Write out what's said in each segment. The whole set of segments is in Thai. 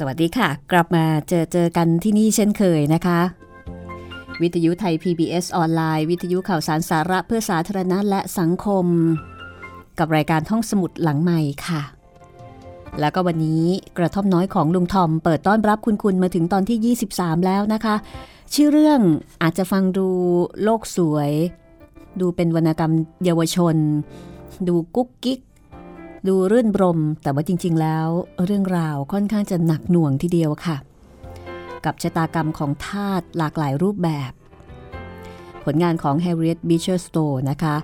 สวัสดีค่ะ กลับมาเจอเจอกันที่นี่เช่นเคยนะคะ วิทยุไทย PBS ออนไลน์ วิทยุข่าวสารสาระเพื่อสาธารณะและสังคม กับรายการท่องสมุดหลังใหม่ค่ะ แล้วก็วันนี้กระท่อมน้อยของลุงทอม เปิดต้อนรับคุณคุณมาถึงตอนที่ 23 แล้วนะคะ ชื่อเรื่องอาจจะฟังดูโลกสวย ดูเป็นวรรณกรรมเยาวชน ดูกุ๊กกิ๊ก ดูรื่นรม แต่ว่าจริง ๆ แล้วเรื่องราวค่อนข้างจะหนักหน่วงทีเดียวค่ะ กับชะตากรรมของทาสหลากหลายรูปแบบ ผลงานของ Harriet Beecher Stowe นะคะ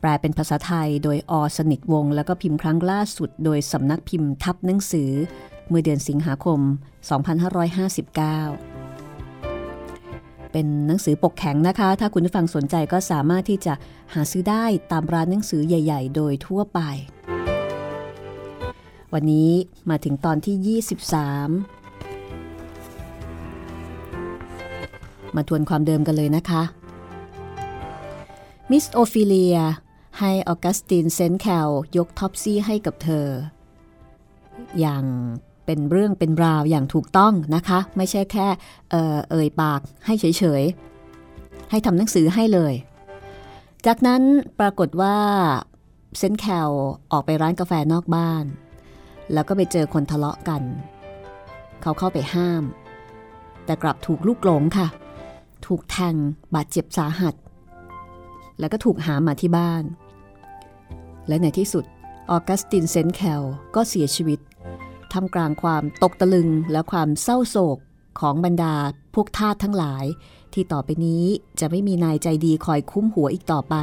แปลเป็นภาษาไทยโดยอสนิทวง แล้วก็พิมพ์ครั้งล่าสุดโดยสำนักพิมพ์ทับหนังสือ เมื่อเดือนสิงหาคม 2559เป็นหนังสือปกแข็งนะคะ ถ้าคุณผู้ฟังสนใจก็สามารถที่จะหาซื้อได้ตามร้านหนังสือใหญ่ ๆ โดยทั่วไป วันนี้มาถึงตอนที่ 23 มาทวนความเดิมกันเลยนะคะ มิสโอฟิเลีย ให้ออกัสตินเซนแคลยกท็อปซี่ให้กับเธอ อย่างเป็นเรื่องเป็นราวอย่างถูกต้องนะคะ ไม่ใช่แค่เอ่เอ่ยปากให้เฉยๆ ให้ทำหนังสือให้เลย จากนั้นปรากฏว่าเซนแคลออกไปร้านกาแฟนอกบ้าน แล้วก็ไปเจอคนทะเลาะกัน เขาเข้าไปห้าม แต่กลับถูกลูกหลงค่ะ ถูกแทงบาดเจ็บสาหัส แล้วก็ถูกหามาที่บ้าน และในที่สุดออกัสตินเซนแคลก็เสียชีวิตท่ามกลางความตกตะลึงและความเศร้าโศกของบรรดาพวกทาสทั้งหลาย ที่ต่อไปนี้จะไม่มีนายใจดีคอยคุ้มหัวอีกต่อไป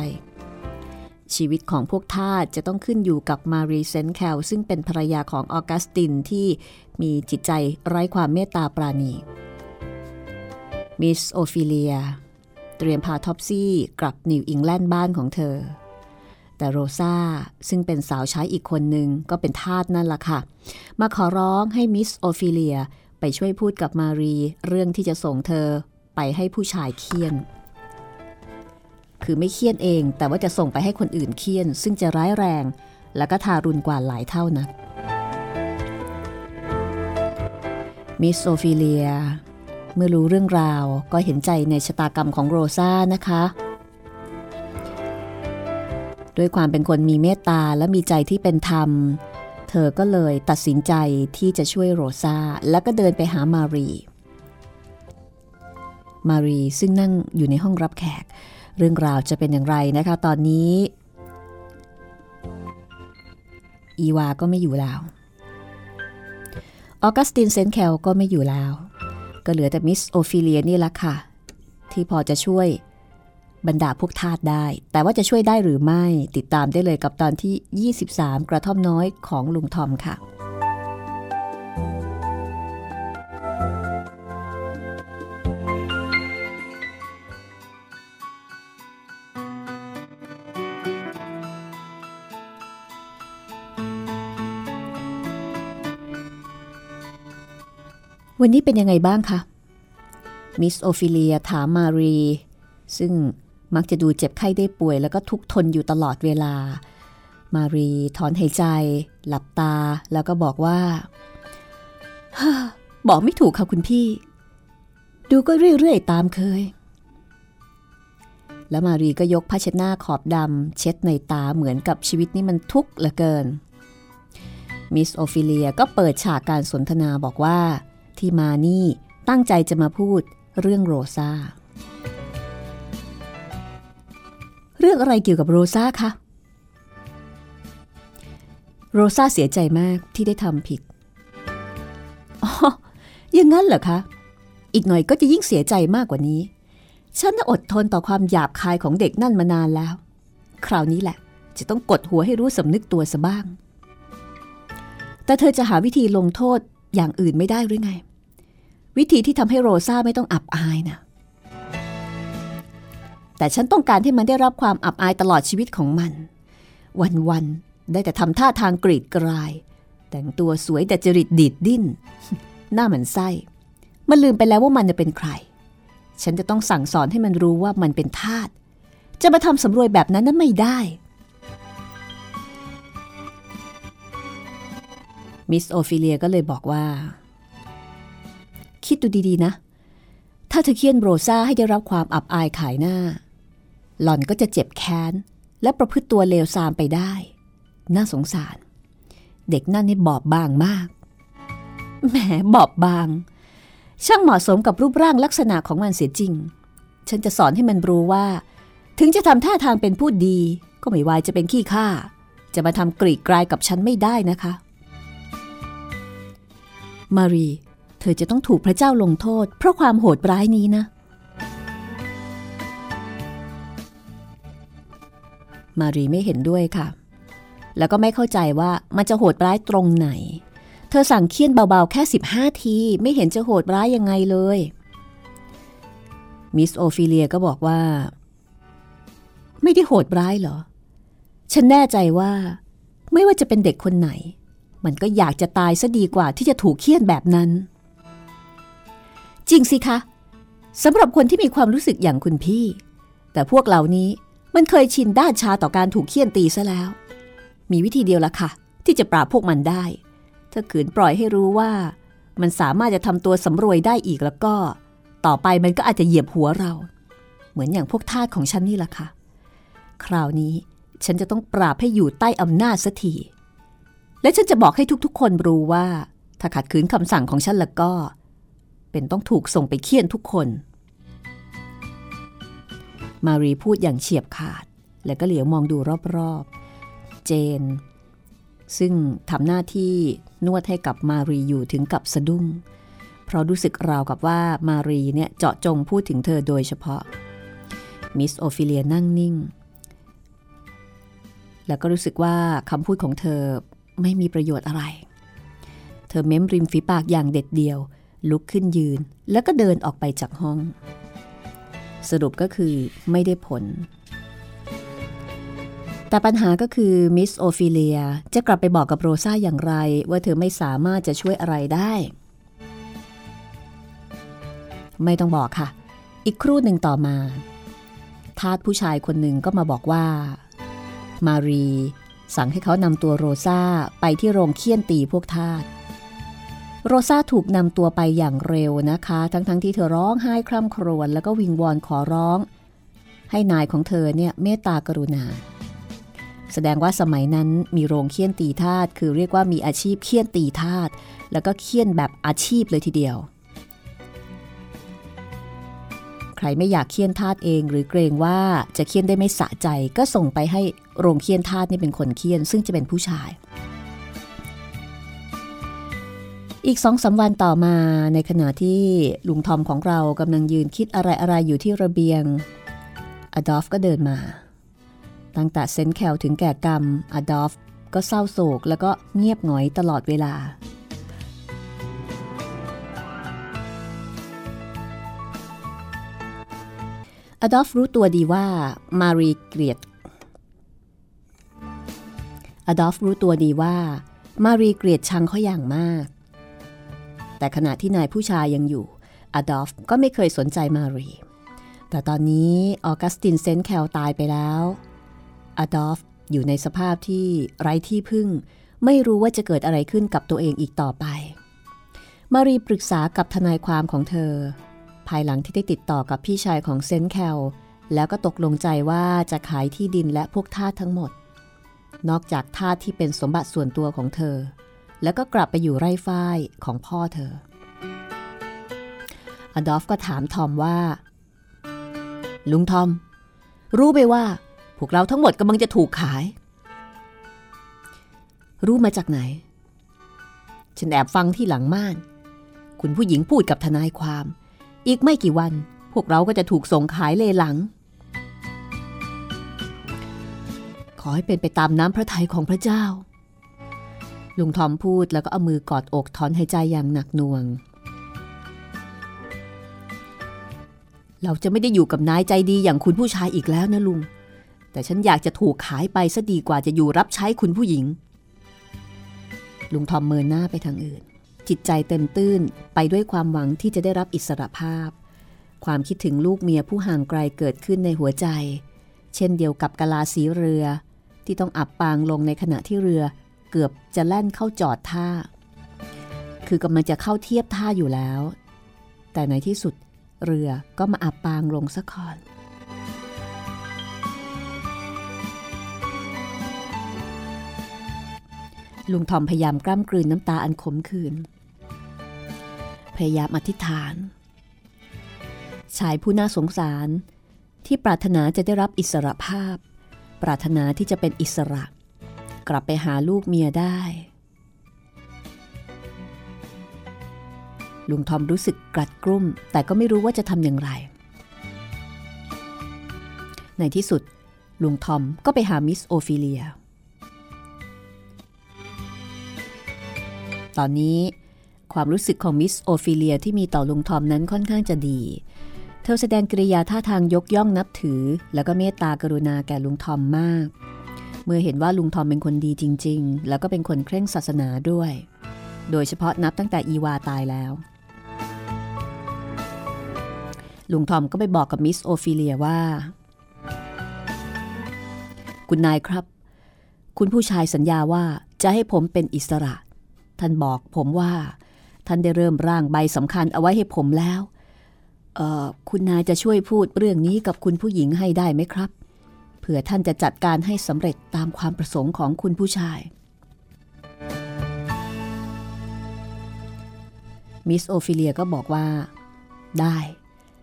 ชีวิตของพวกทาสจะต้องขึ้นอยู่กับมารีเซนแคลซึ่งเป็นภรรยาของออกัสตินที่มีจิตใจไร้ความเมตตาปราณี มิสโอฟิเลีย เตรียมพาท็อปซี่กลับนิวอิงแลนด์บ้านของเธอ แต่โรซาซึ่งเป็นสาวใช้อีกคนหนึ่งก็เป็นทาสนั่นล่ะค่ะ มาขอร้องให้มิสโอฟิเลียไปช่วยพูดกับมารีเรื่องที่จะส่งเธอไปให้ผู้ชายเฆี่ยน คือไม่เฆี่ยนเอง แต่ว่าจะส่งไปให้คนอื่นเฆี่ยน ซึ่งจะร้ายแรง และก็ทารุณกว่าหลายเท่านะมิสโอฟิเลีย เมื่อรู้เรื่องราวก็เห็นใจในชะตากรรมของโรซานะคะ ด้วยความเป็นคนมีเมตตาและมีใจที่เป็นธรรม เธอก็เลยตัดสินใจที่จะช่วยโรซาแล้วก็เดินไปหามารี มารีซึ่งนั่งอยู่ในห้องรับแขก เรื่องราวจะเป็นอย่างไรนะคะ ตอนนี้ อีวาก็ไม่อยู่แล้วออกัสตินเซนแคลก็ไม่อยู่แล้ว ก็เหลือแต่มิสโอฟิเลียนี่ละค่ะ ที่พอจะช่วยบรรดาพวกทาสได้ แต่ว่าจะช่วยได้หรือไม่ติดตามได้เลยกับตอนที่ 23 กระท่อมน้อยของลุงทอมค่ะ วันนี้เป็นยังไงบ้างคะมิสโอฟิเลียถามมารี ซึ่งมักจะดูเจ็บไข้ได้ป่วย แล้วก็ทุกข์ทนอยู่ตลอดเวลา มารีถอนหายใจ หลับตาแล้วก็บอกว่าบอกไม่ถูกค่ะคุณพี่ ดูก็เรื่อยๆตามเคย แล้วมารีก็ยกผ้าเช็ดหน้าขอบดำเช็ดนัยน์ตาเหมือนกับชีวิตนี้มันทุกข์เหลือเกินมิสโอฟิเลียก็เปิดฉากการสนทนาบอกว่า ที่มานี่ตั้งใจจะมาพูดเรื่องโรซาเรื่องอะไรเกี่ยวกับโรซาคะโรซาเสียใจมากที่ได้ทำผิดอ๋ออย่างนั้นเหรอคะ อีกหน่อยก็จะยิ่งเสียใจมากกว่านี้ ฉันน่ะอดทนต่อความหยาบคายของเด็กนั่นมานานแล้ว คราวนี้แหละ จะต้องกดหัวให้รู้สำนึกตัวซะบ้าง แต่เธอจะหาวิธีลงโทษอย่างอื่นไม่ได้หรือไง วิธีที่ทำให้โรซาไม่ต้องอับอายนะแต่ฉันต้องการให้มันได้รับความอับอายตลอดชีวิตของมัน วันๆได้แต่ทำท่าทางกรีดกราย แต่งตัวสวยแต่จริตดีดดิ้น หน้าเหมือนไส้ มันลืมไปแล้วว่ามันจะเป็นใคร ฉันจะต้องสั่งสอนให้มันรู้ว่ามันเป็นทาสจะมาทำสำรวยแบบนั้นนั้นไม่ได้มิสโอฟิเลียก็เลยบอกว่า คิดดูดีๆนะ ถ้าเธอเฆี่ยนโรซาให้ได้รับความอับอายขายหน้า หล่อนก็จะเจ็บแค้น และประพฤติตัวเลวทรามไปได้ น่าสงสาร เด็กนั่นนี่บอบบางมาก แหมบอบบาง ช่างเหมาะสมกับรูปร่างลักษณะของมันเสียจริง ฉันจะสอนให้มันรู้ว่า ถึงจะทำท่าทางเป็นผู้ดี ก็ไม่วายจะเป็นขี้ข้าจะมาทำกรีกกลายกับฉันไม่ได้นะคะ มารี เธอจะต้องถูกพระเจ้าลงโทษ เพราะความโหดร้ายนี้นะ มารีไม่เห็นด้วยค่ะ แล้วก็ไม่เข้าใจว่ามันจะโหดร้ายตรงไหน เธอสั่งเคี่ยนเบาๆ แค่ 15 ที ไม่เห็นจะโหดร้ายยังไงเลย มิสโอฟิเลียก็บอกว่า ไม่ได้โหดร้ายเหรอ ฉันแน่ใจว่า ไม่ว่าจะเป็นเด็กคนไหนมันก็อยากจะตายซะดีกว่าที่จะถูกเคี่ยนแบบนั้น จริงสิคะสำหรับคนที่มีความรู้สึกอย่างคุณพี่ แต่พวกเหล่านี้มันเคยชินด้านชาต่อการถูกเคี่ยนตีซะแล้ว มีวิธีเดียวละค่ะ ที่จะปราบพวกมันได้ ถ้าขืนปล่อยให้รู้ว่า มันสามารถจะทำตัวสำรวยได้อีกแล้วก็ ต่อไปมันก็อาจจะเหยียบหัวเรา เหมือนอย่างพวกทาสของฉันนี่ละค่ะ คราวนี้ฉันจะต้องปราบให้อยู่ใต้อำนาจสักทีและฉันจะบอกให้ทุกๆ คนรู้ว่า ถ้าขัดขืนคำสั่งของฉันแล้วก็ เป็นต้องถูกส่งไปเฆี่ยนทุกคน มารีพูดอย่างเฉียบขาด แล้วก็เหลียวมองดูรอบๆ เจน ซึ่งทำหน้าที่นวดให้กับมารีอยู่ถึงกับสะดุ้ง เพราะรู้สึกราวกับว่ามารีเนี่ยเจาะจงพูดถึงเธอโดยเฉพาะ มิสโอฟิเลียนั่งนิ่ง แล้วก็รู้สึกว่าคำพูดของเธอไม่มีประโยชน์อะไร เธอเม้มริมฝีปากอย่างเด็ดเดียว ลุกขึ้นยืน แล้วก็เดินออกไปจากห้อง สรุปก็คือไม่ได้ผล แต่ปัญหาก็คือมิสโอฟิเลียจะกลับไปบอกกับโรซาอย่างไร ว่าเธอไม่สามารถจะช่วยอะไรได้ ไม่ต้องบอกค่ะ อีกครู่หนึ่งต่อมา ทาสผู้ชายคนหนึ่งก็มาบอกว่า มารีสั่งให้เขานำตัวโรซาไปที่โรงเคี่ยนตีพวกทาส โรซาถูกนำตัวไปอย่างเร็วนะคะ ทั้งๆทที่เธอร้องไห้คร่ำครวญแล้วก็วิงวอนขอร้อง ให้นายของเธอเนี่ยเมตตากรุณา แสดงว่าสมัยนั้นมีโรงเคี่ยนตีทาสคือเรียกว่ามีอาชีพเคี่ยนตีทาสแล้วก็เคี่ยนแบบอาชีพเลยทีเดียว ใครไม่อยากเคี่ยนทาสเอง หรือเกรงว่าจะเคี่ยนได้ไม่สะใจ ก็ส่งไปให้โรงเคี่ยนทาสนี่เป็นคนเคี่ยน ซึ่งจะเป็นผู้ชาย อีกสองสาวันต่อมาในขณะที่ลุงทอมของเรากำลังยืนคิดอะไรๆอยู่ที่ระเบียง อดอล์ฟก็เดินมา ตั้งแต่เซนแคลถึงแก่กรรม อดอล์ฟก็เศร้าโศกแล้วก็เงียบหงอยตลอดเวลา อดอล์ฟรู้ตัวดีว่ามารีเกลียด อดอล์ฟรู้ตัวดีว่ามารีเกลียดชังเขาอย่างมาก แต่ขณะที่นายผู้ชายยังอยู่อดอล์ฟก็ไม่เคยสนใจมารี แต่ตอนนี้ออกัสตินเซนแคลตายไปแล้วอดอล์ฟอยู่ในสภาพที่ไร้ที่พึ่ง ไม่รู้ว่าจะเกิดอะไรขึ้นกับตัวเองอีกต่อไป มารีปรึกษากับทนายความของเธอ ภายหลังที่ได้ติดต่อกับพี่ชายของเซนแคลแล้วก็ตกลงใจว่าจะขายที่ดินและพวกทาสทั้งหมด นอกจากทาสที่เป็นสมบัติส่วนตัวของเธอ แล้วก็กลับไปอยู่ไร่ฝ้ายของพ่อเธอ อดอล์ฟก็ถามทอมว่า ลุงทอม รู้ไหมว่า พวกเราทั้งหมดกำลังจะถูกขาย รู้มาจากไหน ฉันแอบฟังที่หลังม่าน คุณผู้หญิงพูดกับทนายความ อีกไม่กี่วัน พวกเราก็จะถูกส่งขายเลหลังขอให้เป็นไปตามน้ำพระทัยของพระเจ้า ลุงทอมพูดแล้วก็เอามือกอดอกถอนหายใจอย่างหนักหน่วง เราจะไม่ได้อยู่กับนายใจดีอย่างคุณผู้ชายอีกแล้วนะลุง แต่ฉันอยากจะถูกขายไปซะดีกว่าจะอยู่รับใช้คุณผู้หญิง ลุงทอมเมินหน้าไปทางอื่น จิตใจเต็มตื้นไปด้วยความหวังที่จะได้รับอิสรภาพ ความคิดถึงลูกเมียผู้ห่างไกลเกิดขึ้นในหัวใจ เช่นเดียวกับกะลาสีเรือที่ต้องอับปางลงในขณะที่เรือ เกือบจะแล่นเข้าจอดท่า คือกำลังจะเข้าเทียบท่าอยู่แล้ว แต่ในที่สุดเรือก็มาอับปางลงซะก่อน ลุงทอมพยายามกล้ำกลืนน้ำตาอันขมขื่นพยายามอธิษฐาน ชายผู้น่าสงสารที่ปรารถนาจะได้รับอิสรภาพ ปรารถนาที่จะเป็นอิสระ กลับไปหาลูกเมียได้ ลุงทอมรู้สึกกลัดกลุ้ม แต่ก็ไม่รู้ว่าจะทำอย่างไร ในที่สุด ลุงทอมก็ไปหามิสโอฟิเลีย ตอนนี้ความรู้สึกของมิสโอฟิเลียที่มีต่อลุงทอมนั้นค่อนข้างจะดี เธอแสดงกริยาท่าทางยกย่องนับถือ แล้วก็เมตตากรุณาแก่ลุงทอมมาก เมื่อเห็นว่าลุงทอมเป็นคนดีจริง ๆ แล้วก็เป็นคนเคร่งศาสนาด้วย โดยเฉพาะนับตั้งแต่อีวาตายแล้ว ลุงทอมก็ไปบอกกับมิสโอฟิเลียว่า คุณนายครับ คุณผู้ชายสัญญาว่าจะให้ผมเป็นอิสระ ท่านบอกผมว่า ท่านได้เริ่มร่างใบสำคัญเอาไว้ให้ผมแล้ว เอ่อ คุณนายจะช่วยพูดเรื่องนี้กับคุณผู้หญิงให้ได้ไหมครับ ผื่อท่านจะจัดการให้สำเร็จตามความประสงค์ของคุณผู้ชาย มิสโอฟิเลียก็บอกว่า ได้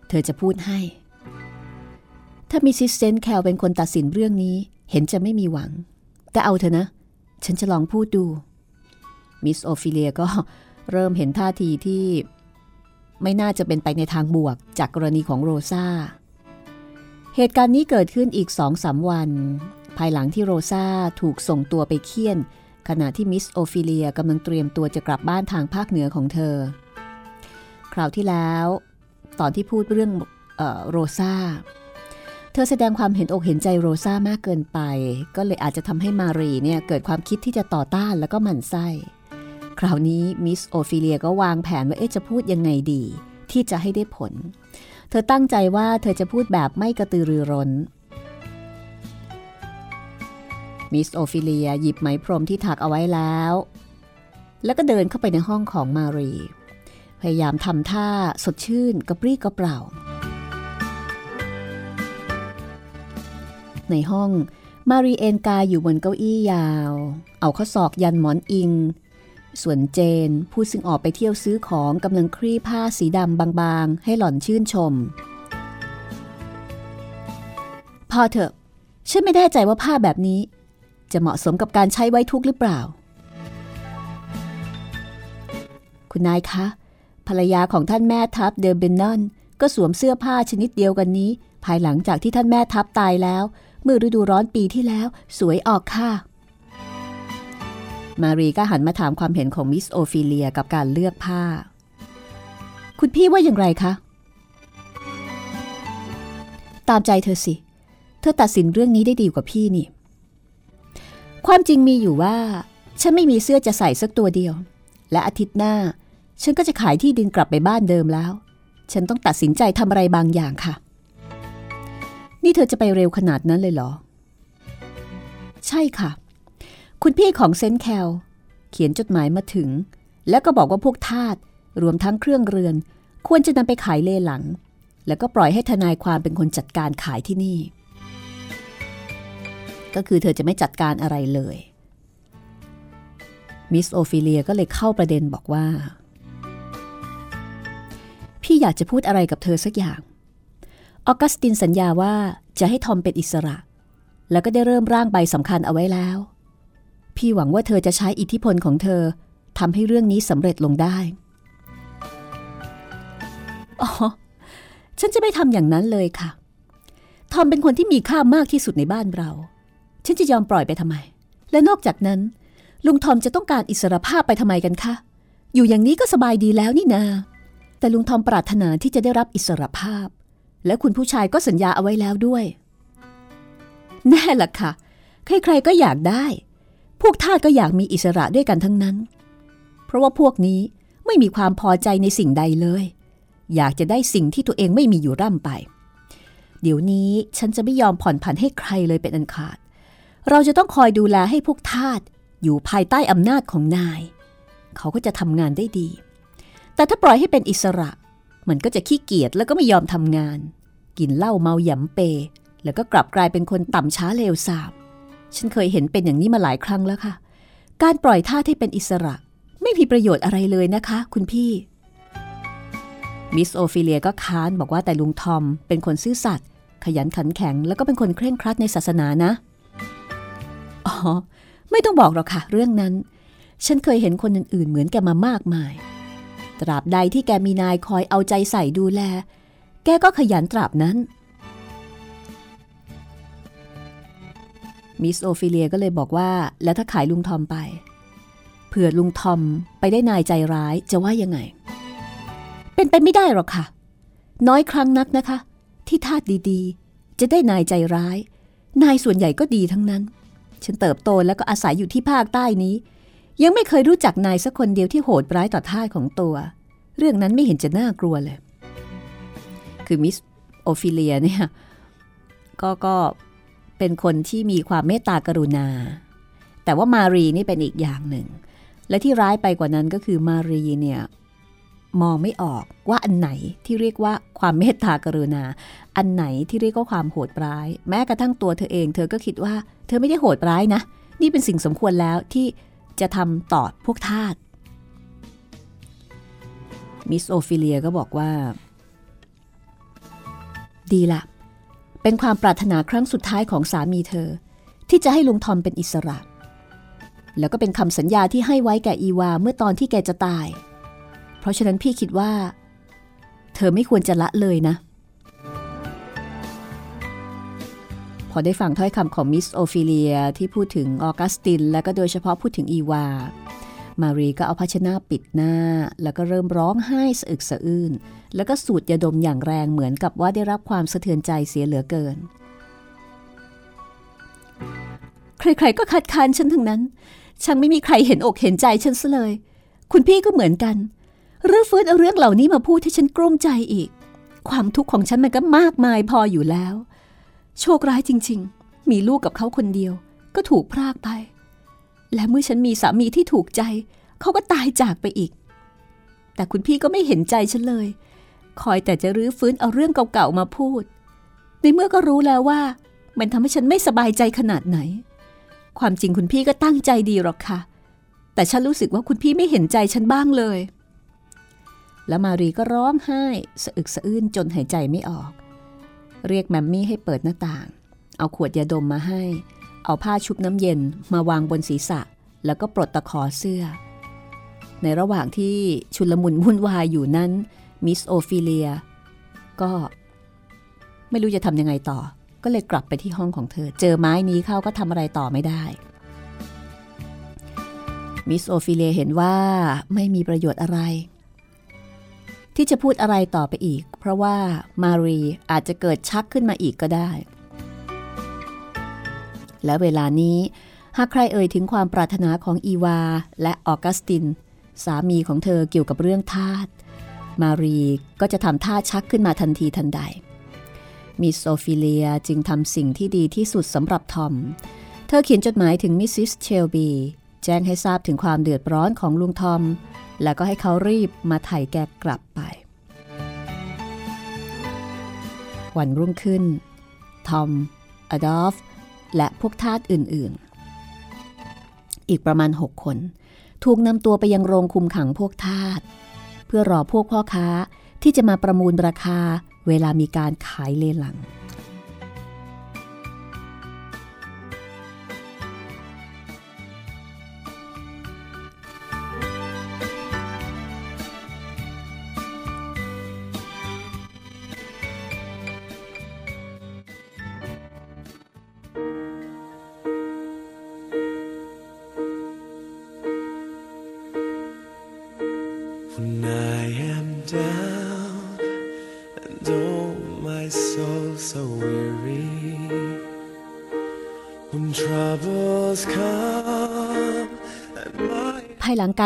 เธอจะพูดให้ ถ้ามิสซิสเซนต์แคลร์เป็นคนตัดสินเรื่องนี้เห็นจะไม่มีหวัง แต่เอาเถอะนะ ฉันจะลองพูดดู มิสโอฟิเลียก็เริ่มเห็นท่าทีที่ ไม่น่าจะเป็นไปในทางบวกจากกรณีของโรซา เหตุการณ์นี้เกิดขึ้นอีกสองสามวัน ภายหลังที่โรซาถูกส่งตัวไปเคี่ยน ขณะที่มิสโอฟิเลียกำลังเตรียมตัวจะกลับบ้านทางภาคเหนือของเธอ คราวที่แล้ว ตอนที่พูดเรื่องของโรซาเธอแสดงความเห็นอกเห็นใจโรซามากเกินไป ก็เลยอาจจะทำให้มารีเนี่ยเกิดความคิดที่จะต่อต้านแล้วก็หมั่นไส้ คราวนี้มิสโอฟิเลียก็วางแผนว่าเอ๊ะจะพูดยังไงดี ที่จะให้ได้ผล เธอตั้งใจว่าเธอจะพูดแบบไม่กระตือรือร้นมิสโอฟิเลียหยิบไหมพรมที่ถักเอาไว้แล้ว แล้วก็เดินเข้าไปในห้องของมารี พยายามทำท่าสดชื่นกระปรี้กระเปร่า ในห้องมารีเอนกายอยู่บนเก้าอี้ยาว เอาข้อศอกยันหมอนอิง ส่วนเจน ผู้ซึ่งออกไปเที่ยวซื้อของกำลังคลี่ผ้าสีดำบางๆ ให้หล่อนชื่นชม พอเถอะ ฉันไม่แน่ใจว่าผ้าแบบนี้ จะเหมาะสมกับการใช้ไว้ทุกข์หรือเปล่า คุณนายคะ ภรรยาของท่านแม่ทัพเดอเบนนอนก็สวมเสื้อผ้าชนิดเดียวกันนี้ ภายหลังจากที่ท่านแม่ทัพตายแล้ว เมื่อฤดูร้อนปีที่แล้ว สวยออกค่ะ มารีก็หันมาถามความเห็นของมิสโอฟิเลียกับการเลือกผ้า คุณพี่ว่าอย่างไรคะ ตามใจเธอสิ เธอตัดสินเรื่องนี้ได้ดีกว่าพี่นี่ ความจริงมีอยู่ว่า ฉันไม่มีเสื้อจะใส่สักตัวเดียว และอาทิตย์หน้า ฉันก็จะขายที่ดินกลับไปบ้านเดิมแล้ว ฉันต้องตัดสินใจทำอะไรบางอย่างค่ะ นี่เธอจะไปเร็วขนาดนั้นเลยเหรอ ใช่ค่ะ คุณพี่ของเซนต์แคลเขียนจดหมายมาถึง แล้วก็บอกว่าพวกทาสรวมทั้งเครื่องเรือน ควรจะนำไปขายเลหลัง แล้วก็ปล่อยให้ทนายความเป็นคนจัดการขายที่นี่ ก็คือเธอจะไม่จัดการอะไรเลยมิสโอฟิเลียก็เลยเข้าประเด็นบอกว่า พี่อยากจะพูดอะไรกับเธอสักอย่างออกัสตินสัญญาว่าจะให้ทอมเป็นอิสระ แล้วก็ได้เริ่มร่างใบสำคัญเอาไว้แล้ว พี่หวังว่าเธอจะใช้อิทธิพลของเธอทำให้เรื่องนี้สำเร็จลงได้ อ๋อ ฉันจะไม่ทำอย่างนั้นเลยค่ะ ทอมเป็นคนที่มีค่ามากที่สุดในบ้านเรา ฉันจะยอมปล่อยไปทำไม และนอกจากนั้น ลุงทอมจะต้องการอิสรภาพไปทำไมกันคะ อยู่อย่างนี้ก็สบายดีแล้วนี่นา แต่ลุงทอมปรารถนาที่จะได้รับอิสรภาพ และคุณผู้ชายก็สัญญาเอาไว้แล้วด้วย แน่ล่ะค่ะ ใครๆก็อยากได้ พวกทาสก็อยากมีอิสระด้วยกันทั้งนั้น เพราะว่าพวกนี้ไม่มีความพอใจในสิ่งใดเลย อยากจะได้สิ่งที่ตัวเองไม่มีอยู่ร่ำไป เดี๋ยวนี้ฉันจะไม่ยอมผ่อนผันให้ใครเลยเป็นอันขาด เราจะต้องคอยดูแลให้พวกทาสอยู่ภายใต้อำนาจของนาย เขาก็จะทำงานได้ดี แต่ถ้าปล่อยให้เป็นอิสระ มันก็จะขี้เกียจแล้วก็ไม่ยอมทำงาน กินเหล้าเมาหยำเป แล้วก็กลับกลายเป็นคนต่ำช้าเลวทราม ฉันเคยเห็นเป็นอย่างนี้มาหลายครั้งแล้วค่ะ การปล่อยทาสให้เป็นอิสระ ไม่มีประโยชน์อะไรเลยนะคะ คุณพี่ มิสโอฟิเลียก็ค้านบอกว่าแต่ลุงทอม เป็นคนซื่อสัตย์ขยันขันแข็ง แล้วก็เป็นคนเคร่งครัดในศาสนานะ อ๋อ ไม่ต้องบอกหรอกค่ะ เรื่องนั้น ฉันเคยเห็นคนอื่นๆ เหมือนแกมามากมาย ตราบใดที่แกมีนายคอยเอาใจใส่ดูแล แกก็ขยันตราบนั้น มิสโอฟิเลียก็เลยบอกว่า แล้วถ้าขายลุงทอมไป เผื่อลุงทอมไปได้นายใจร้ายจะว่ายังไง เป็นไปไม่ได้หรอกค่ะ น้อยครั้งนักนะคะ ที่ทาสดีๆ จะได้นายใจร้าย นายส่วนใหญ่ก็ดีทั้งนั้น ฉันเติบโตแล้วก็อาศัยอยู่ที่ภาคใต้นี้ ยังไม่เคยรู้จักนายสักคนเดียวที่โหดร้ายต่อทาสของตัว เรื่องนั้นไม่เห็นจะน่ากลัวเลย คือมิสโอฟิเลียเนี่ยก็ก็ เป็นคนที่มีความเมตตากรุณา แต่ว่ามารีนี่เป็นอีกอย่างหนึ่ง และที่ร้ายไปกว่านั้นก็คือมารีเนี่ยมองไม่ออกว่าอันไหนที่เรียกว่าความเมตตากรุณา อันไหนที่เรียกว่าความโหดร้าย แม้กระทั่งตัวเธอเอง เธอก็คิดว่า เธอไม่ได้โหดร้ายนะ นี่เป็นสิ่งสมควรแล้วที่จะทำต่อพวกทาสมิสโอฟิเลียก็บอกว่า ดีละ เป็นความปรารถนาครั้งสุดท้ายของสามีเธอ ที่จะให้ลุงทอมเป็นอิสระ แล้วก็เป็นคำสัญญาที่ให้ไว้แก่อีวาเมื่อตอนที่แกจะตาย เพราะฉะนั้นพี่คิดว่า เธอไม่ควรจะละเลยนะ พอได้ฟังถ้อยคำของมิสโอฟิเลียที่พูดถึงออกัสติน และก็โดยเฉพาะพูดถึงอีวา มารีก็เอาภาชนะปิดหน้า แล้วก็เริ่มร้องไห้สะอึกสะอื้น แล้วก็สูดยาดมอย่างแรงเหมือนกับว่าได้รับความสะเทือนใจเสียเหลือเกิน ใครๆก็คัดค้านฉันทั้งนั้นฉันไม่มีใครเห็นอกเห็นใจฉันซะเลย คุณพี่ก็เหมือนกัน เรื่องฟื้นเอาเรื่องเหล่านี้มาพูดให้ฉันกลุ้มใจอีก ความทุกข์ของฉันมันก็มากมายพออยู่แล้ว โชคร้ายจริง ๆ มีลูกกับเขาคนเดียว ก็ถูกพรากไป และเมื่อฉันมีสามีที่ถูกใจ เขาก็ตายจากไปอีก แต่คุณพี่ก็ไม่เห็นใจฉันเลย คอยแต่จะรื้อฟื้นเอาเรื่องเก่าๆมาพูด ในเมื่อก็รู้แล้วว่า มันทำให้ฉันไม่สบายใจขนาดไหน ความจริงคุณพี่ก็ตั้งใจดีหรอกค่ะ แต่ฉันรู้สึกว่าคุณพี่ไม่เห็นใจฉันบ้างเลย แล้วมารีก็ร้องไห้ สะอึกสะอื้นจนหายใจไม่ออก เรียกแมมมี่ให้เปิดหน้าต่าง เอาขวดยาดมมาให้ เอาผ้าชุบน้ำเย็นมาวางบนศีรษะ แล้วก็ปลดตะขอเสื้อ ในระหว่างที่ชุลมุนวุ่นวายอยู่นั้น มิสโอฟิเลีย ก็ ไม่รู้จะทำยังไงต่อ ก็เลยกลับไปที่ห้องของเธอ เจอไม้นี้เข้าก็ทำอะไรต่อไม่ได้ มิสโอฟิเลียเห็นว่าไม่มีประโยชน์อะไร ที่จะพูดอะไรต่อไปอีก เพราะว่ามารีอาจจะเกิดชักขึ้นมาอีกก็ได้ และเวลานี้หากใครเอ่ยถึงความปรารถนาของอีวา และออกัสติน สามีของเธอเกี่ยวกับเรื่องทาสมารีก็จะทำท่าชักขึ้นมาทันทีทันใด มิสโอฟิเลียจึงทำสิ่งที่ดีที่สุดสำหรับทอม เธอเขียนจดหมายถึงมิสซิสเชลบีแจ้งให้ทราบถึงความเดือดร้อนของลุงทอม แล้วก็ให้เขารีบมาไถ่แกกลับไป วันรุ่งขึ้น ทอม อดอล์ฟ และพวกทาสอื่นๆ อีกประมาณ 6 คน ถูกนำตัวไปยังโรงคุมขังพวกทาสเพื่อรอพวกพ่อค้าที่จะมาประมูลราคาเวลามีการขายเลหลัง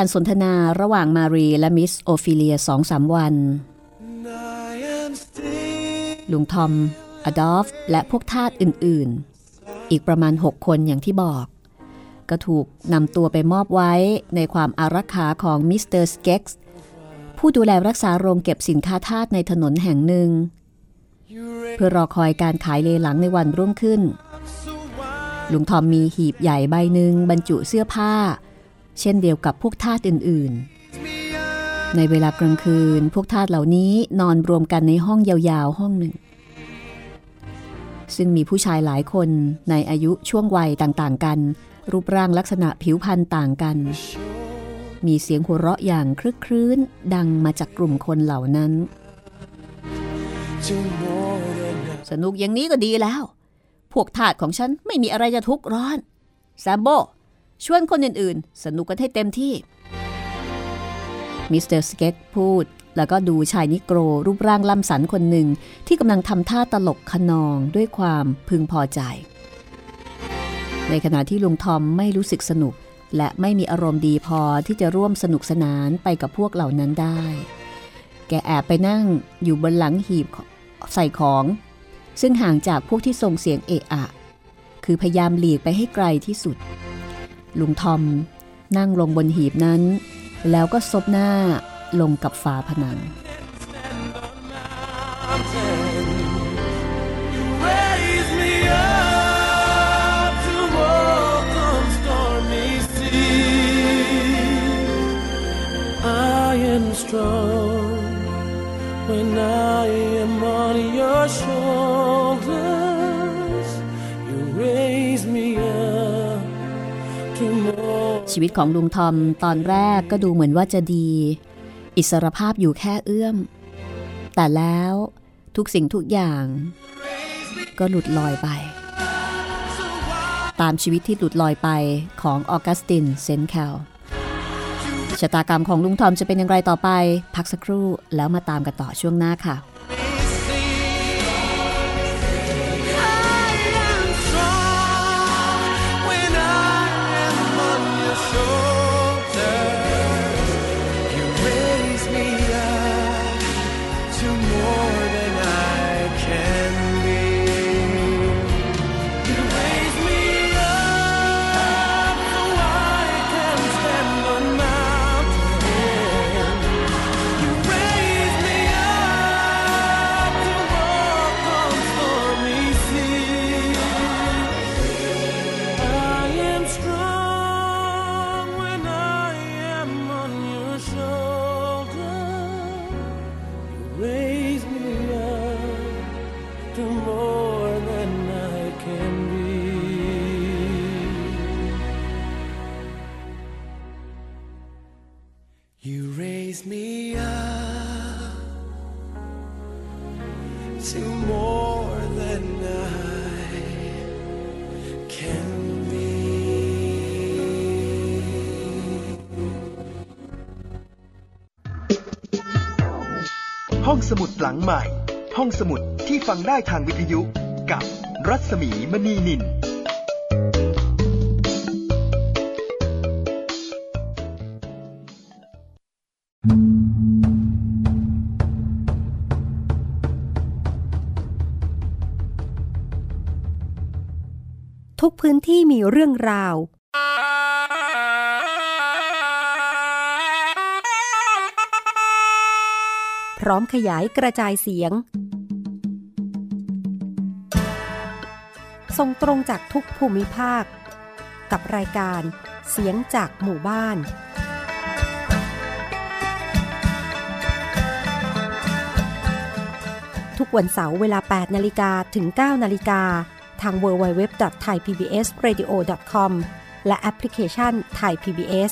การสนทนาระหว่างมารีและมิสโอฟิเลียสองสามวัน ลุงทอม อดอล์ฟและพวกทาสอื่นๆ อีกประมาณ 6 คนอย่างที่บอก ก็ถูกนำตัวไปมอบไว้ในความอารักขาของมิสเตอร์สเก็กส์ผู้ดูแลรักษาโรงเก็บสินค้าทาสในถนนแห่งหนึ่ง เพื่อรอคอยการขายเลหลังในวันรุ่งขึ้น ลุงทอมมีหีบใหญ่ใบหนึ่งบรรจุเสื้อผ้า เช่นเดียวกับพวกทาสอื่นๆ ในเวลากลางคืนพวกทาสเหล่านี้นอนรวมกันในห้องยาวๆห้องหนึ่ง ซึ่งมีผู้ชายหลายคนในอายุช่วงวัยต่างๆ กัน รูปร่างลักษณะผิวพรรณต่างกัน มีเสียงหัวเราะอย่างคลึกครื้นดังมาจากกลุ่มคนเหล่านั้นสนุกอย่างนี้ก็ดีแล้ว พวกทาสของฉันไม่มีอะไรจะทุกข์ร้อน แซมโบ ชวนคนอื่นๆ สนุกกันให้เต็มที่มิสเตอร์สเก็กส์พูด แล้วก็ดูชายนิโกรรูปร่างล่ำสันคนหนึ่งที่กำลังทำท่าตลกคะนองด้วยความพึงพอใจ ในขณะที่ลุงทอมไม่รู้สึกสนุก และไม่มีอารมณ์ดีพอที่จะร่วมสนุกสนานไปกับพวกเหล่านั้นได้ แกแอบไปนั่งอยู่บนหลังหีบใส่ของ ซึ่งห่างจากพวกที่ส่งเสียงเอะอะ คือพยายามหลีกไปให้ไกลที่สุด ลุงทอม นั่งลงบนหีบนั้น แล้วก็ซบหน้าลงกับฝาผนัง You raise me up to walk on stormy seas. I am strong when I am on your shoulder. ชีวิตของลุงทอมตอนแรกก็ดูเหมือนว่าจะดี อิสรภาพอยู่แค่เอื้อม แต่แล้วทุกสิ่งทุกอย่าง ก็หลุดลอยไป ตามชีวิตที่หลุดลอยไปของออกัสตินเซนแคลชะตากรรมของลุงทอมจะเป็นอย่างไรต่อไป พักสักครู่แล้วมาตามกันต่อช่วงหน้าค่ะ ได้ทางวิทยุ กับรัศมีมณีนินทุกพื้นที่มีเรื่องราว พร้อมขยายกระจายเสียง ส่งตรงจากทุกภูมิภาค กับรายการเสียงจากหมู่บ้าน ทุกวันเสาร์เวลา 8 นาฬิกาถึง 9 นาฬิกา ทาง www.thaipbsradio.com และแอปพลิเคชัน Thai PBS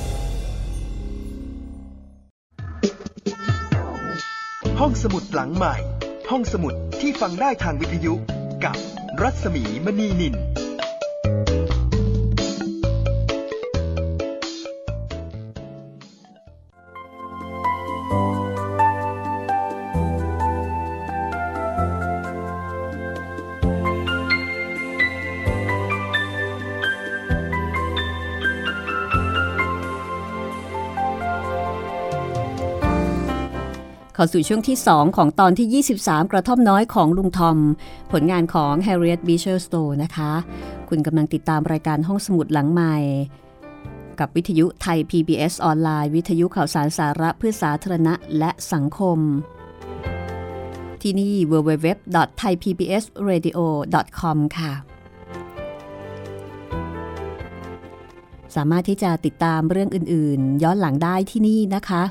ห้องสมุดหลังใหม่ ห้องสมุดที่ฟังได้ทางวิทยุกับรัศมีมณีนิน เข้าสู่ช่วงที่ 2 ของตอนที่ 23 กระท่อมน้อยของลุงทอม ผลงานของ Harriet Beecher Stowe นะคะ คุณกำลังติดตามรายการห้องสมุดหลังใหม่ กับวิทยุไทย PBS ออนไลน์ วิทยุข่าวสารสาระเพื่อสาธารณะและสังคม ที่นี่ www.thaipbsradio.com ค่ะ สามารถที่จะติดตามเรื่องอื่น ๆ ย้อนหลังได้ที่นี่นะคะ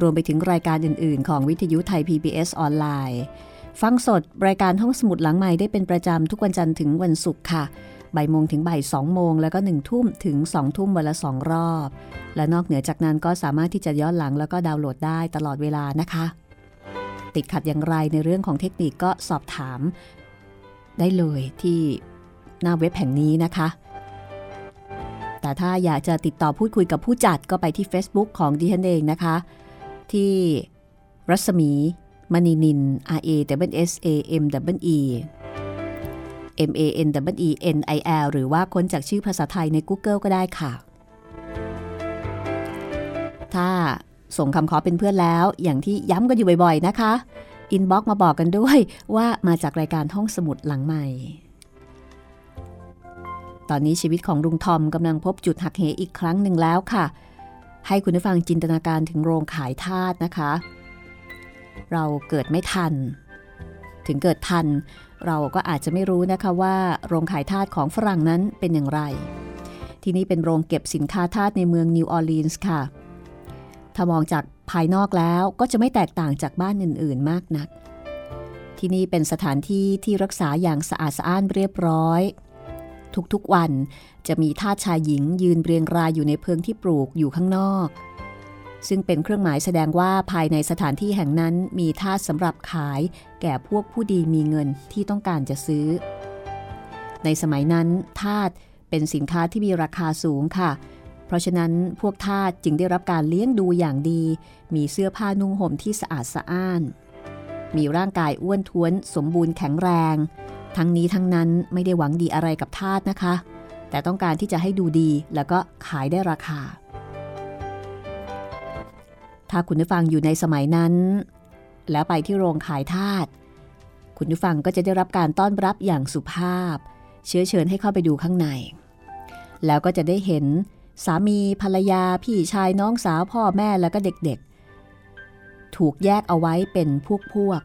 รวมไปถึงรายการอื่น ๆ ของวิทยุไทย PBS ออนไลน์ ฟังสดรายการห้องสมุดหลังใหม่ได้เป็นประจำทุกวันจันทร์ถึงวันศุกร์ค่ะบ่ายโมงถึงบ่ายสองโมง แล้วก็หนึ่งทุ่มถึงสองทุ่มวันละสองรอบ และนอกเหนือจากนั้นก็สามารถที่จะย้อนหลังแล้วก็ดาวน์โหลดได้ตลอดเวลานะคะ ติดขัดอย่างไรในเรื่องของเทคนิคก็สอบถาม ได้เลยที่หน้าเว็บแห่งนี้นะคะ แต่ถ้าอยากจะติดต่อพูดคุยกับผู้จัดก็ไปที่ Facebook ของดิฉันเองนะคะ ที่รัศมีมณีนิน R A W S A M W E M A N W E N I L หรือว่าค้นจากชื่อภาษาไทยใน Google ก็ได้ค่ะ ถ้าส่งคำขอเป็นเพื่อนแล้ว อย่างที่ย้ำกันอยู่บ่อยๆนะคะinbox มาบอกกันด้วยว่ามาจากรายการห้องสมุดหลังใหม่ ตอนนี้ชีวิตของลุงทอมกำลังพบจุดหักเหอีกครั้งหนึ่งแล้วค่ะ ให้คุณผู้ฟังจินตนาการถึงโรงขายทาสนะคะ เราเกิดไม่ทัน ถึงเกิดทัน เราก็อาจจะไม่รู้นะคะว่าโรงขายทาสของฝรั่งนั้นเป็นอย่างไร ที่นี่เป็นโรงเก็บสินค้าทาสในเมืองนิวออร์ลีนส์ค่ะ ถ้ามองจากภายนอกแล้วก็จะไม่แตกต่างจากบ้านอื่น ๆ มากนัก ที่นี่เป็นสถานที่ที่รักษาอย่างสะอาดสะอ้านเรียบร้อย ทุกๆวัน จะมีทาสชายหญิงยืนเรียงรายอยู่ในเพิงที่ปลูกอยู่ข้างนอก ซึ่งเป็นเครื่องหมายแสดงว่าภายในสถานที่แห่งนั้นมีทาสสำหรับขายแก่พวกผู้ดีมีเงินที่ต้องการจะซื้อ ในสมัยนั้นทาสเป็นสินค้าที่มีราคาสูงค่ะเพราะฉะนั้นพวกทาสจึงได้รับการเลี้ยงดูอย่างดี มีเสื้อผ้านุ่งห่มที่สะอาดสะอ้าน มีร่างกายอ้วนท้วนสมบูรณ์แข็งแรง ทั้งนี้ทั้งนั้นไม่ได้หวังดีอะไรกับทาสนะคะ แต่ต้องการที่จะให้ดูดีแล้วก็ขายได้ราคา ถ้าคุณผู้ฟังอยู่ในสมัยนั้น แล้วไปที่โรงขายทาสคุณผู้ฟังก็จะได้รับการต้อนรับอย่างสุภาพ เชื้อเชิญให้เข้าไปดูข้างใน แล้วก็จะได้เห็นสามีภรรยาพี่ชายน้องสาวพ่อแม่แล้วก็เด็กๆ ถูกแยกเอาไว้เป็นพวกพวก